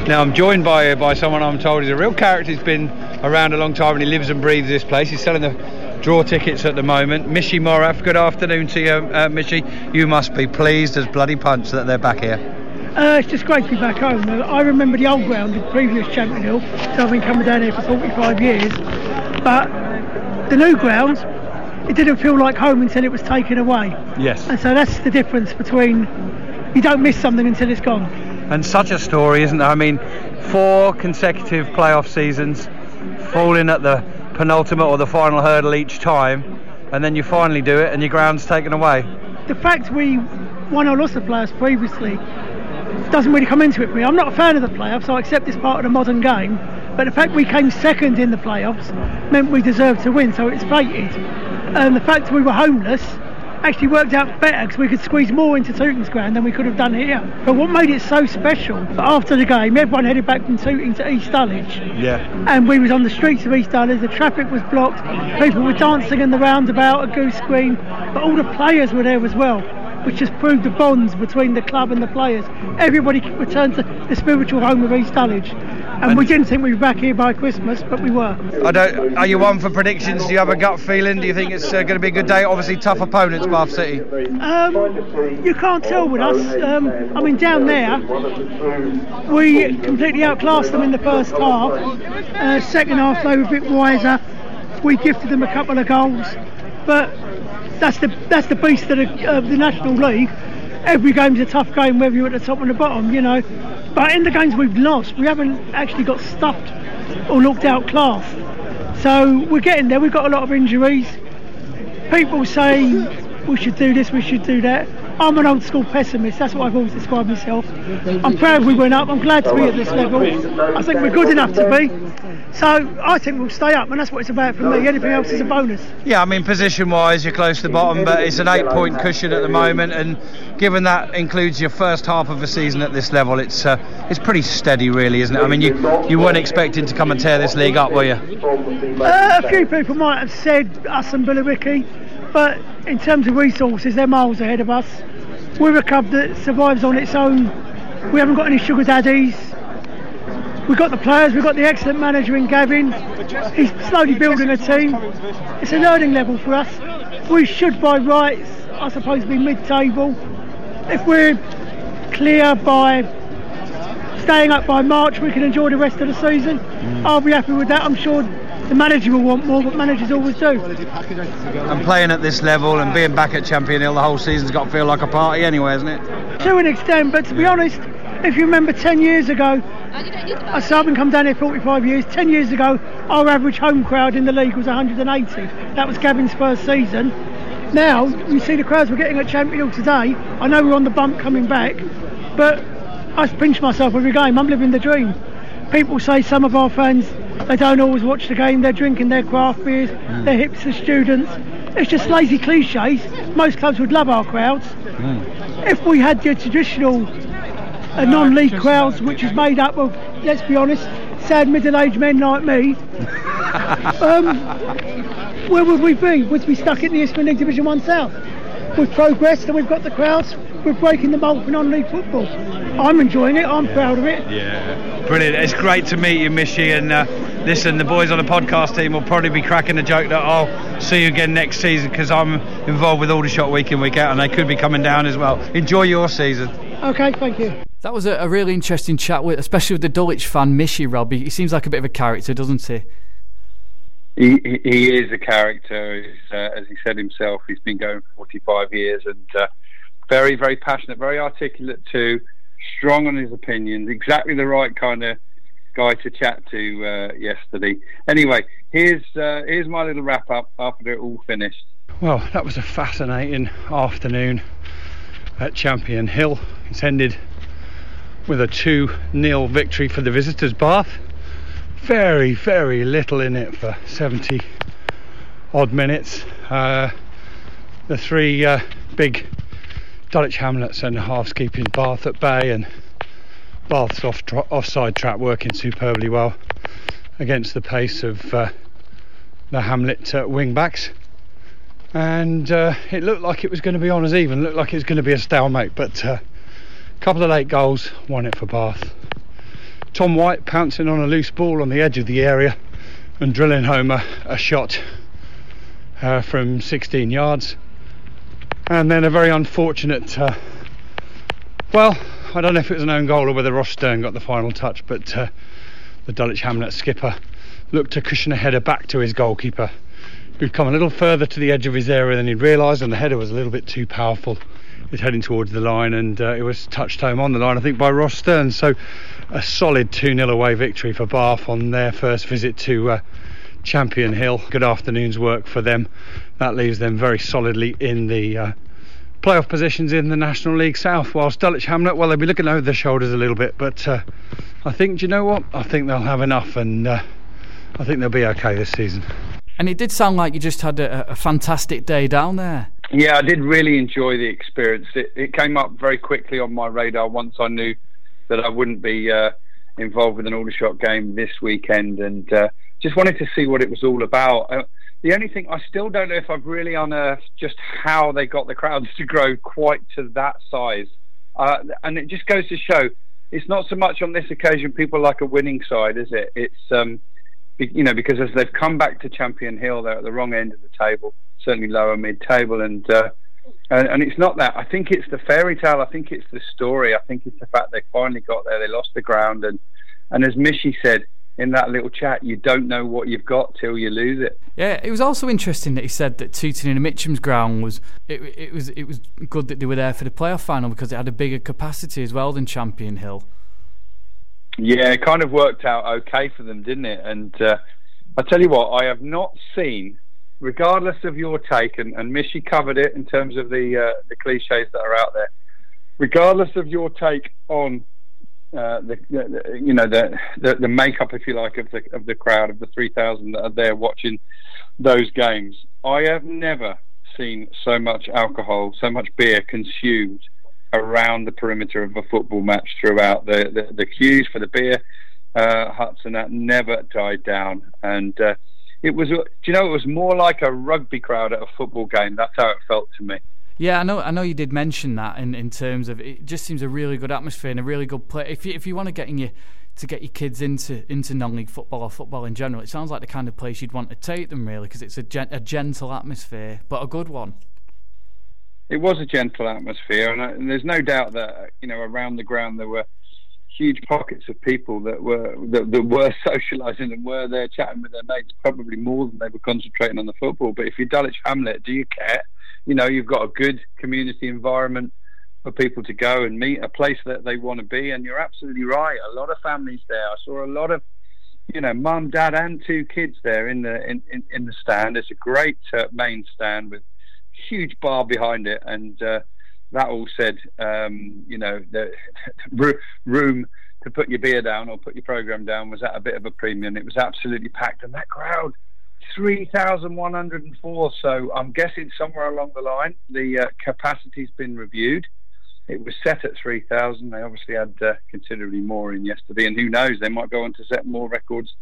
Now I'm joined by by someone I'm told is a real character. He's been around a long time and he lives and breathes this place. He's selling the draw tickets at the moment. Mishi Morath, good afternoon to you, uh, Mishi. You must be pleased as bloody punch that they're back here. Uh, it's just great to be back home. I remember the old ground, the previous Champion Hill, so I've been coming down here for 45 years. But the new ground, it didn't feel like home until it was taken away. Yes. And so that's the difference between you don't miss something until it's gone. And such a story, isn't there? I mean, four consecutive playoff seasons, falling at the penultimate or the final hurdle each time, and then you finally do it and your ground's taken away. The fact we won or lost the playoffs previously doesn't really come into it for me. I'm not a fan of the playoffs, so I accept it's part of the modern game. But the fact we came second in the playoffs meant we deserved to win, so it's fated. And the fact we were homeless actually worked out better because we could squeeze more into Tooting's ground than we could have done here. But what made it so special, after the game, everyone headed back from Tooting to East Dulwich. Yeah. And we was on the streets of East Dulwich, the traffic was blocked, people were dancing in the roundabout, a goose green, but all the players were there as well which just proved the bonds between the club and the players. Everybody returned to the spiritual home of East Dulwich. And, and we didn't think we'd be back here by Christmas, but we were. I don't. Are you one for predictions? Do you have a gut feeling? Do you think it's uh, going to be a good day? Obviously, tough opponents, Bath City. Um, you can't tell with us. Um, I mean, down there, we completely outclassed them in the first half. Uh, second half, they were a bit wiser. We gifted them a couple of goals, but that's the that's the beast of the, uh, the National League. Every game's a tough game, whether you're at the top or the bottom, you know. But in the games we've lost, we haven't actually got stuffed or looked class. So we're getting there. We've got a lot of injuries. People say we should do this, we should do that. I'm an old school pessimist, that's what I've always described myself. I'm proud we went up, I'm glad to be at this level. I think we're good enough to be. So I think we'll stay up, and that's what it's about for me. Anything else is a bonus. Yeah, I mean, position wise, you're close to the bottom, but it's an eight point cushion at the moment, and given that includes your first half of the season at this level, it's uh, it's pretty steady, really, isn't it? I mean, you, you weren't expecting to come and tear this league up, were you? Uh, a few people might have said us and Billericay, but in terms of resources, they're miles ahead of us. We're a club that survives on its own. We haven't got any sugar daddies. We've got the players, we've got the excellent manager in Gavin. He's slowly building a team. It's a learning level for us. We should, by rights, I suppose, be mid table. If we're clear by staying up by March, we can enjoy the rest of the season. Mm. I'll be happy with that. I'm sure the manager will want more, but managers always do. And playing at this level and being back at Champion Hill the whole season's got to feel like a party anyway, hasn't it? To an extent, but to be honest, if you remember 10 years ago, I so been come down here 45 years. 10 years ago, our average home crowd in the league was 180. That was Gavin's first season. Now, you see the crowds we're getting at Champion Hill today. I know we're on the bump coming back, but I pinch myself every game. I'm living the dream. People say some of our fans, they don't always watch the game. They're drinking their craft beers, mm. they're hipster students. It's just lazy cliches. Most clubs would love our crowds. Mm. If we had the traditional a non-league crowds which is made up of, let's be honest, sad middle-aged men like me, (laughs) um, where would we be? Would we be stuck in the Isthmian League Division 1 South? We've progressed and we've got the crowds, we're breaking the mould for non-league football. I'm enjoying it, I'm proud of it. Yeah, brilliant. It's great to meet you, Mishi, and uh, listen, the boys on the podcast team will probably be cracking the joke that I'll see you again next season because I'm involved with Aldershot week in, week out, and they could be coming down as well. Enjoy your season. Okay, thank you. That was a, a, really interesting chat with, especially with the Dulwich fan, Mishi Robbie. He seems like a bit of a character, doesn't he? He, he is a character. Uh, as he said himself, he's been going 45 years and uh, very, very passionate, very articulate too, strong on his opinions, exactly the right kind of guy to chat to uh, yesterday. Anyway, here's uh, here's my little wrap up after it all finished. Well, that was a fascinating afternoon at Champion Hill. It's ended with a 2 0 victory for the visitors, Bath. Very, very little in it for 70 odd minutes. Uh, the three uh, big Dulwich Hamlets and halves keeping Bath at bay, and Bath's off tra- offside trap working superbly well against the pace of uh, the Hamlet uh, wing backs and uh, it looked like it was going to be on as even, looked like it was going to be a stalemate, but a uh, couple of late goals won it for Bath. Tom White pouncing on a loose ball on the edge of the area and drilling home a, a shot uh, from 16 yards, and then a very unfortunate. Uh, well, I don't know if it was an own goal or whether Ross Stearn got the final touch, but uh, the Dulwich Hamlet skipper looked to cushion a header back to his goalkeeper He'd come a little further to the edge of his area than he'd realised, and the header was a little bit too powerful. He's heading towards the line, and uh, it was touched home on the line, I think, by Ross Stearn. So, a solid 2 0 away victory for Bath on their first visit to uh, Champion Hill. Good afternoon's work for them. That leaves them very solidly in the uh, playoff positions in the National League South. Whilst Dulwich Hamlet, well, they'll be looking over their shoulders a little bit, but uh, I think, do you know what? I think they'll have enough, and uh, I think they'll be okay this season. And it did sound like you just had a, a fantastic day down there. Yeah, I did really enjoy the experience. It, it, came up very quickly on my radar once I knew that I wouldn't be uh, involved with an Aldershot game this weekend, and uh, just wanted to see what it was all about. Uh, the only thing I still don't know if I've really unearthed just how they got the crowds (laughs) to grow quite to that size, uh, and it just goes to show it's not so much on this occasion people like a winning side, is it? It's um, you know, because as they've come back to Champion Hill, they're at the wrong end of the table, certainly lower mid table, and, uh, and and it's not that. I think it's the fairy tale. I think it's the story. I think it's the fact they finally got there. They lost the ground, and and as Mishi said in that little chat, you don't know what you've got till you lose it. Yeah, it was also interesting that he said that Tooting and Mitcham's ground was it, it was it was good that they were there for the playoff final because it had a bigger capacity as well than Champion Hill. Yeah, it kind of worked out okay for them, didn't it? And uh, I tell you what, I have not seen, regardless of your take, and, and covered it in terms of the uh, the cliches that are out there. Regardless of your take on uh, the, the, you know the, the, the makeup, if you like, of the of the crowd of the three thousand that are there watching those games, I have never seen so much alcohol, so much beer consumed around the perimeter of a football match throughout. The the, the queues for the beer uh, huts and that never died down, and uh, it was. Do you know? It was more like a rugby crowd at a football game. That's how it felt to me. Yeah, I know. I know you did mention that in, in terms of it. Just seems a really good atmosphere and a really good play. If you if you want to get in your to get your kids into into non-league football or football in general, it sounds like the kind of place you'd want to take them really because it's a, gen- a gentle atmosphere, but a good one it was a gentle atmosphere, and, I, and, there's no doubt that you know around the ground there were huge pockets of people that were that, that were (laughs) socialising and were there chatting with their mates, probably more than they were concentrating on the football. But if you're Dulwich Hamlet, do you care? You know, you've got a good community environment for people to go and meet, a place that they want to be, and you're absolutely right. A lot of families there. I saw a lot of you know, mum, dad, and two kids there in the in, in, in the stand. It's a great uh, main stand with huge bar behind it, and uh, that all said, um, you know, the, (laughs) room to put your beer down or put your program down was at a bit of a premium. It was absolutely packed, and that crowd. 3,104. So I'm guessing somewhere along the line the uh, capacity's been reviewed. It was set at 3,000. They obviously had uh, considerably more in yesterday, and who knows, they might go on to set more records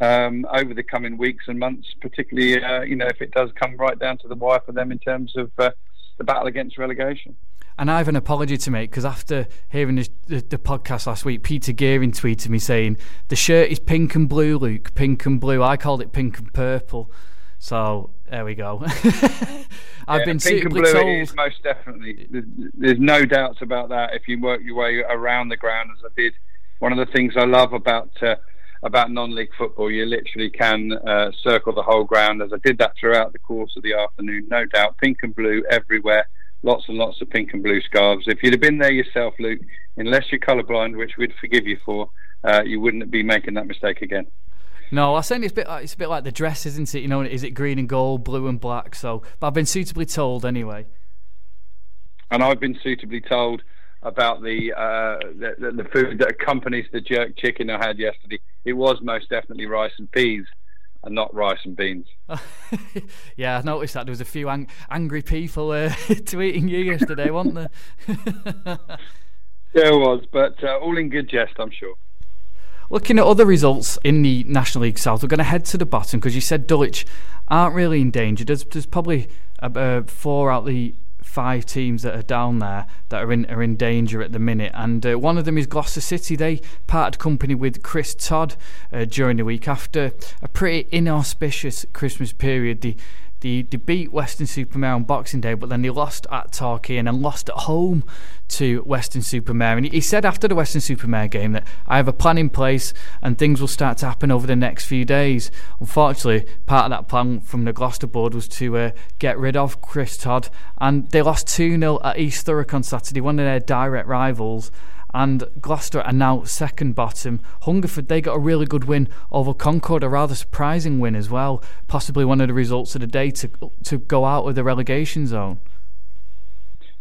um, over the coming weeks and months, particularly uh, you know if it does come right down to the wire for them in terms of uh, the battle against relegation. And I have an apology to make because after hearing the, the, the, podcast last week, Peter Gearing tweeted me saying the shirt is pink and blue, Luke, pink and blue. I called it pink and purple. So there we go. (laughs) I've yeah, been pink and blue told. It is most definitely. There's, there's no doubts about that. If you work your way around the ground, as I did, one of the things I love about uh, about non-league football. You literally can uh, circle the whole ground, as I did that throughout the course of the afternoon. No doubt, pink and blue everywhere. Lots and lots of pink and blue scarves. If you'd have been there yourself, Luke, unless you're colourblind, which we'd forgive you for, uh, you wouldn't be making that mistake again. No, I think it's a bit. It's a bit like the dress, isn't it? You know, is it green and gold, blue and black? So, but I've been suitably told anyway. And I've been suitably told about the, uh, the, the food that accompanies the jerk chicken I had yesterday. It was most definitely rice and peas, and not rice and beans. (laughs) yeah, I noticed that there was a few ang- angry people uh, (laughs) tweeting you yesterday, weren't there? there was, but uh, all in good jest, I'm sure. Looking at other results in the National League South, we're going to head to the bottom because you said Dulwich aren't really in danger. There's, there's probably uh, four out the five teams that are down there that are in are in danger at the minute, and uh, one of them is Gloucester City. They parted company with Chris Todd uh, during the week after a pretty inauspicious Christmas period. The they, they beat Weston-super-Mare on Boxing Day, but then they lost at Torquay and then lost at home to Weston-super-Mare And he said after the Weston-super-Mare game that I have a plan in place and things will start to happen over the next few days. Unfortunately, part of that plan from the Gloucester board was to uh, get rid of Chris Todd, and they lost 2 0 at East Thurrock on Saturday, one of their direct rivals and Gloucester are now second bottom. Hungerford, they got a really good win over Concord, a rather surprising win as well. Possibly one of the results of the day to to go out of the relegation zone.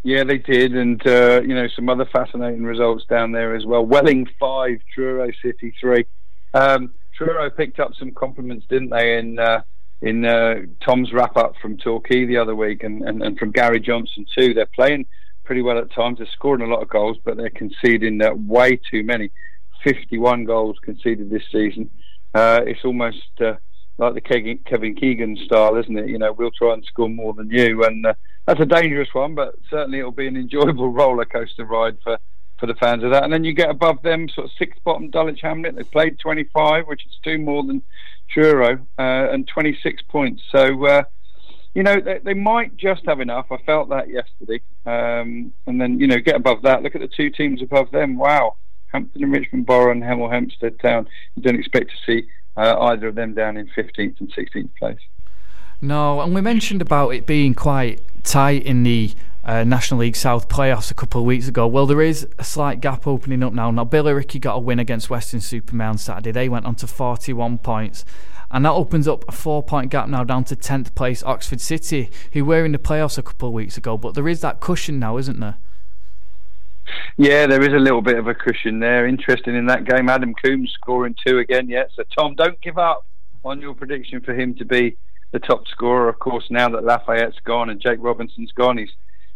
Yeah, they did, and uh, you know some other fascinating results down there as well. Welling five, Truro City three. Um, Truro picked up some compliments, didn't they, in uh, in uh, Tom's wrap up from Torquay the other week, and, and, and from Gary Johnson too. They're playing pretty well at times. They're scoring a lot of goals, but they're conceding uh, way too many. 51 goals conceded this season. Uh, it's almost uh, like the Kevin Keegan style, isn't it? You know, we'll try and score more than you, and uh, that's a dangerous one, but certainly it'll be an enjoyable (laughs) roller coaster ride for, for the fans of that. And then you get above them, sort of sixth bottom Dulwich Hamlet. They played 25, which is two more than Truro, uh, and 26 points. So uh, you know, they, they, might just have enough. I felt that yesterday. Um, and then, you know, get above that. Look at the two teams above them. Wow. Hampton and Richmond Borough and Hemel Hempstead Town. You don't expect to see uh, either of them down in 15th and 16th place. No, and we mentioned about it being quite tight in the uh, National League South playoffs a couple of weeks ago. Well, there is a slight gap opening up now. Now, Billy Billericay got a win against Weston-super-Mare on Saturday. They went on to 41 points and that opens up a four point gap now down to 10th place Oxford City, who were in the playoffs a couple of weeks ago. But there is that cushion now, isn't there? Yeah, there is a little bit of a cushion there. Interesting in that game, Adam Coombs scoring two again. Yeah, so Tom, don't give up on your prediction for him to be the top scorer. Of course, now that Lafayette's gone and Jake Robinson's gone, he's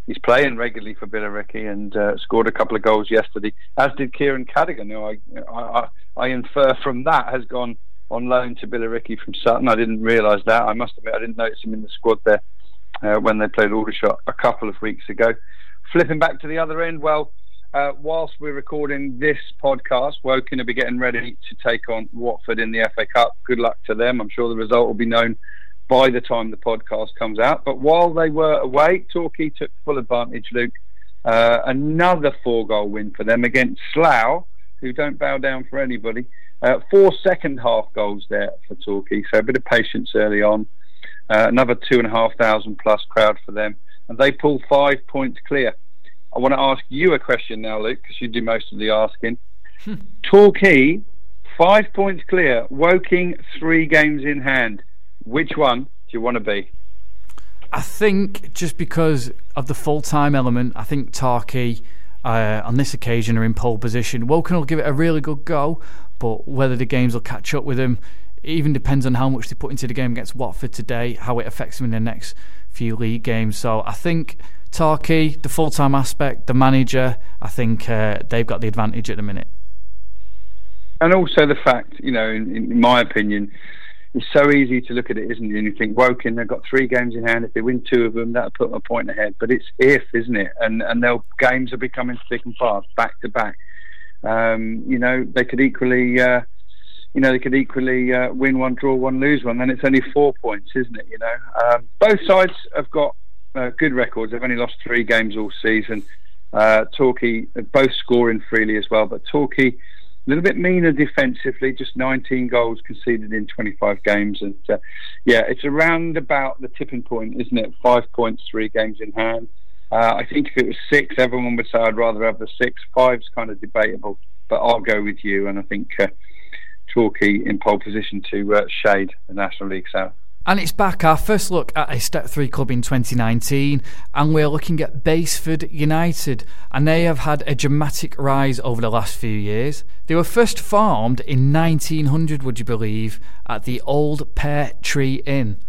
he's playing regularly for Billericay and uh, scored a couple of goals yesterday, as did Kieran Cadigan, who I, I, I infer from that has gone on loan to Billericay from Sutton. I didn't realise that. I must admit, I didn't notice him in the squad there uh, when they played Aldershot a couple of weeks ago. Flipping back to the other end, well, uh, whilst we're recording this podcast, Woking will be getting ready to take on Watford in the FA Cup. Good luck to them. I'm sure the result will be known by the time the podcast comes out. But while they were away, Torquay took full advantage, Luke. Uh, another four goal win for them against Slough, who don't bow down for anybody. Uh, four second half goals there for Torquay, so a bit of patience early on. Uh, another two and a half thousand plus crowd for them, and they pull five points clear. I want to ask you a question now, Luke, because you do most of the asking. Hmm. Torquay, five points clear. Woking, three games in hand. Which one do you want to be? I think just because of the full time element, I think Torquay uh, on this occasion are in pole position. Woking will give it a really good go, but whether the games will catch up with them, even depends on how much they put into the game against Watford today, how it affects them in the next few league games. So I think Torquay, the full time aspect, the manager, I think uh, they've got the advantage at the minute. And also the fact, you know, in, in my opinion, it's so easy to look at it, isn't it? And you think Woking, they've got three games in hand. If they win two of them, that'll put them a point ahead. But it's if, isn't it? And and their games are becoming thick and fast, back to back. Um, you know, they could equally, uh, you know, they could equally uh, win one, draw one, lose one. Then it's only four points, isn't it? You know, um, both sides have got uh, good records. They've only lost three games all season. Uh, Torquay both scoring freely as well, but Torquay little bit meaner defensively, just 19 goals conceded in 25 games. And uh, yeah, it's around about the tipping point, isn't it? Five points, three games in hand. Uh, I think if it was six, everyone would say I'd rather have the six. Five's kind of debatable, but I'll go with you. And I think uh, Torquay in pole position to uh, shade the National League South. And it's back, our first look at a Step 3 club in 2019, and we're looking at Basford United, and they have had a dramatic rise over the last few years. They were first formed in 1900, would you believe, at the Old Pear Tree Inn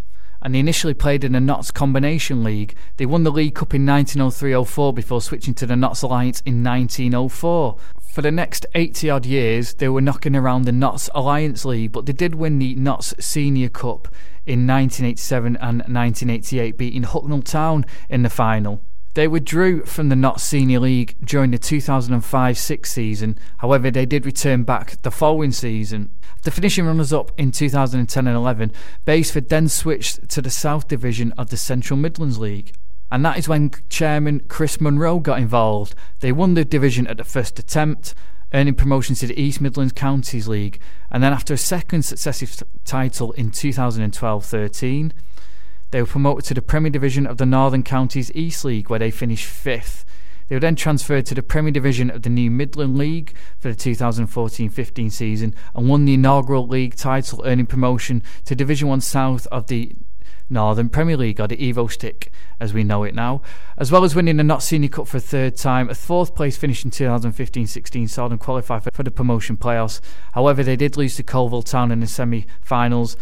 and they initially played in the Notts Combination League. They won the League Cup in 1903-04 before switching to the Notts Alliance in 1904. For the next 80 odd years, they were knocking around the Notts Alliance League, but they did win the Notts Senior Cup in 1987 and 1988, beating Hucknall Town in the final. They withdrew from the Notts Senior League during the 2005 6 season, however, they did return back the following season. The finishing runners up in 2010 and 11, Basford then switched to the South Division of the Central Midlands League. And that is when chairman Chris Munro got involved. They won the division at the first attempt, earning promotion to the East Midlands Counties League, and then after a second successive title in 2012 13, they were promoted to the Premier Division of the Northern Counties East League, where they finished fifth. They were then transferred to the Premier Division of the new Midland League for the 2014 15 season and won the inaugural league title, earning promotion to Division 1 South of the Northern Premier League, or the Evo-Stik as we know it now, as well as winning the Notts Senior Cup for a third time. A fourth place finish in 2015 16 saw them qualify for, for the promotion playoffs. However, they did lose to Coalville Town in the semi finals.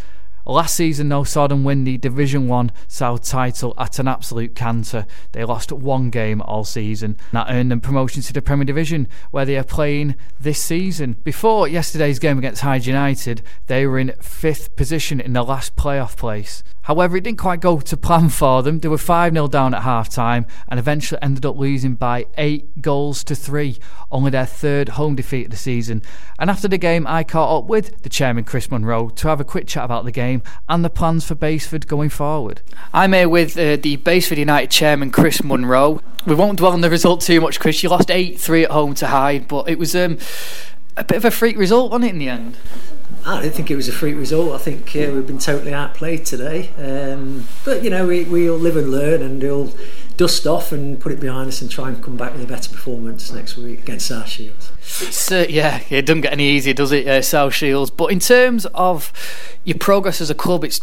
Last season, though, saw them win the Division 1 South title at an absolute canter. They lost one game all season. That earned them promotion to the Premier Division, where they are playing this season. Before yesterday's game against Hyde United, they were in fifth position in the last playoff place. However, it didn't quite go to plan for them. They were 5 0 down at half time and eventually ended up losing by 8 goals to 3, only their third home defeat of the season. And after the game, I caught up with the chairman, Chris Munro, to have a quick chat about the game and the plans for Basford going forward. I'm here with uh, the Basford United chairman, Chris Munro. We won't dwell on the result too much, Chris. You lost 8 3 at home to Hyde, but it was um, a bit of a freak result, wasn't it, in the end? I don't think it was a freak result. I think uh, we've been totally outplayed today. Um, but you know, we, we'll live and learn, and we'll dust off and put it behind us, and try and come back with a better performance next week against South Shields. It's, uh, yeah, it doesn't get any easier, does it, uh, South Shields? But in terms of your progress as a club, it's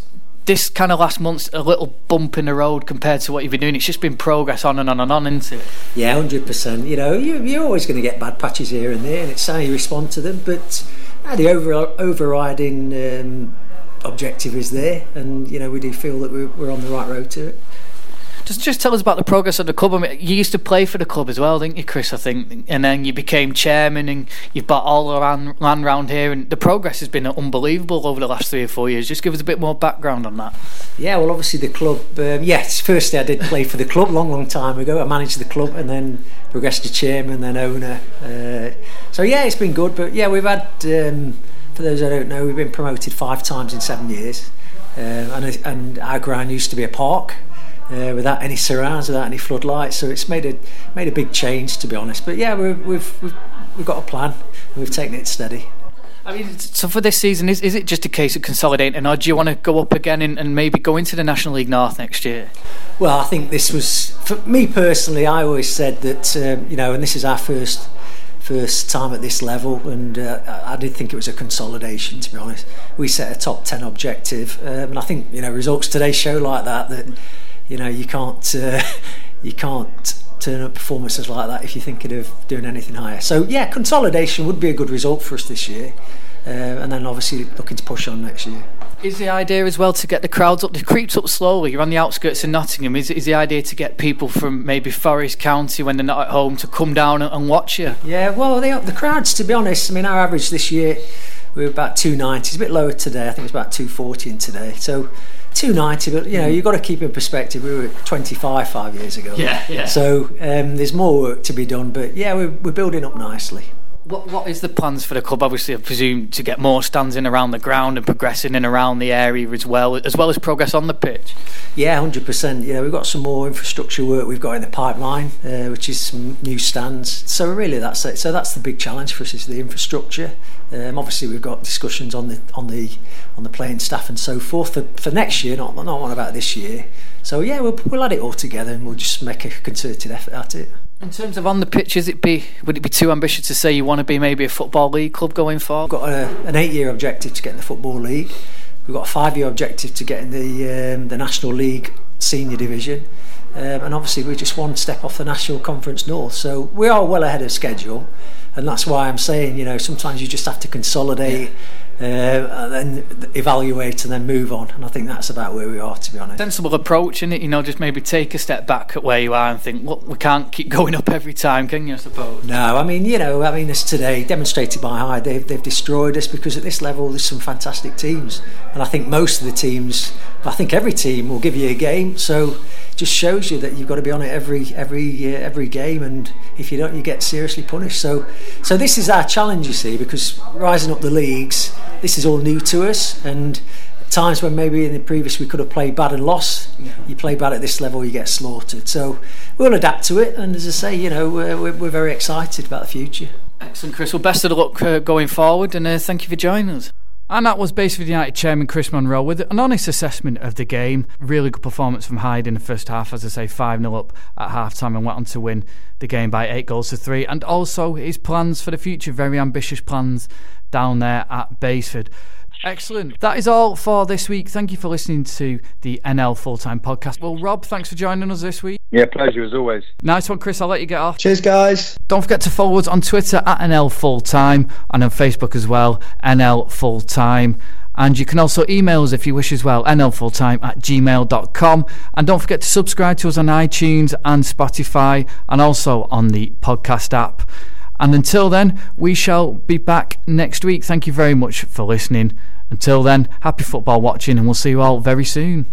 this kind of last month's a little bump in the road compared to what you've been doing. It's just been progress on and on and on, isn't it? Yeah, hundred percent. You know, you, you're always going to get bad patches here and there, and it's how you respond to them. But uh, the over, overriding um, objective is there, and you know we do feel that we're, we're on the right road to it. Just, just tell us about the progress of the club. I mean, you used to play for the club as well, didn't you, Chris? I think, and then you became chairman, and you've bought all the land, around here, and the progress has been unbelievable over the last three or four years. Just give us a bit more background on that. Yeah, well, obviously the club. Um, yes, firstly I did play for the club long, long time ago. I managed the club, and then progressed to chairman, then owner. Uh, so yeah, it's been good. But yeah, we've had. Um, for those I don't know, we've been promoted five times in seven years, uh, and, and our ground used to be a park uh, without any surrounds, without any floodlights. So it's made a made a big change, to be honest. But yeah, we've we've we've, got a plan. and We've taken it steady. I mean, so for this season, is, is it just a case of consolidating, or do you want to go up again and, and maybe go into the National League North next year? Well, I think this was for me personally. I always said that um, you know, and this is our first first time at this level, and uh, I did think it was a consolidation. To be honest, we set a top ten objective, um, and I think you know results today show like that that you know you can't uh, (laughs) you can't turn up performances like that if you're thinking of doing anything higher. So yeah, consolidation would be a good result for us this year, uh, and then obviously looking to push on next year. Is the idea as well to get the crowds up? The creeps up slowly. You're on the outskirts of Nottingham. Is, is the idea to get people from maybe Forest County when they're not at home to come down and, and watch you? Yeah, well, they, the crowds. To be honest, I mean, our average this year we were about 290. It's a bit lower today. I think it's about 240 in today. So 290, but you know, you've got to keep in perspective. We were 25 five years ago. Yeah, yeah. So um, there's more work to be done, but yeah, we're, we're building up nicely. What What is the plans for the club? Obviously, I presume to get more stands in around the ground and progressing in around the area as well, as well as progress on the pitch. Yeah, hundred percent. You know, we've got some more infrastructure work we've got in the pipeline, uh, which is some new stands. So really, that's it. So that's the big challenge for us is the infrastructure. Um, obviously, we've got discussions on the on the on the playing staff and so forth for, for next year, not not one about this year. So yeah, we'll we'll add it all together and we'll just make a concerted effort at it. In terms of on the pitch, is it be would it be too ambitious to say you want to be maybe a football league club going forward? We've got a, an eight-year objective to get in the football league. We've got a five-year objective to get in the um, the national league senior division, um, and obviously we're just one step off the national conference north. So we are well ahead of schedule, and that's why I'm saying you know sometimes you just have to consolidate. Uh, and then evaluate and then move on. And I think that's about where we are, to be honest. Sensible approach, in it. You know, just maybe take a step back at where you are and think, look, we can't keep (laughs) going up every time, can you? I suppose. No, I mean, you know, I mean, as today demonstrated by Hyde, they've they've destroyed us because at this level there's some fantastic teams, and I think most of the teams, I think every team will give you a game. So just shows you that you've got to be on it every every every game, and if you don't, you get seriously punished. So, so this is our challenge, you see, because rising up the leagues, this is all new to us, and times when maybe in the previous we could have played bad and lost, you play bad at this level, you get slaughtered. So we'll adapt to it, and as I say, you know, we're, we're very excited about the future. Excellent, Chris. Well, best of luck uh, going forward, and uh, thank you for joining us. And that was Basford United chairman Chris Munro with an honest assessment of the game. Really good performance from Hyde in the first half, as I say, 5 0 up at half time and went on to win the game by 8 goals to 3. And also his plans for the future, very ambitious plans down there at Basford. Excellent. That is all for this week. Thank you for listening to the NL Full Time Podcast. Well, Rob, thanks for joining us this week. Yeah, pleasure as always. Nice one, Chris. I'll let you get off. Cheers, guys. Don't forget to follow us on Twitter at NL Full Time and on Facebook as well, NL Full Time. And you can also email us if you wish as well, nlfulltime at gmail.com. And don't forget to subscribe to us on iTunes and Spotify and also on the podcast app. And until then, we shall be back next week. Thank you very much for listening. Until then, happy football watching, and we'll see you all very soon.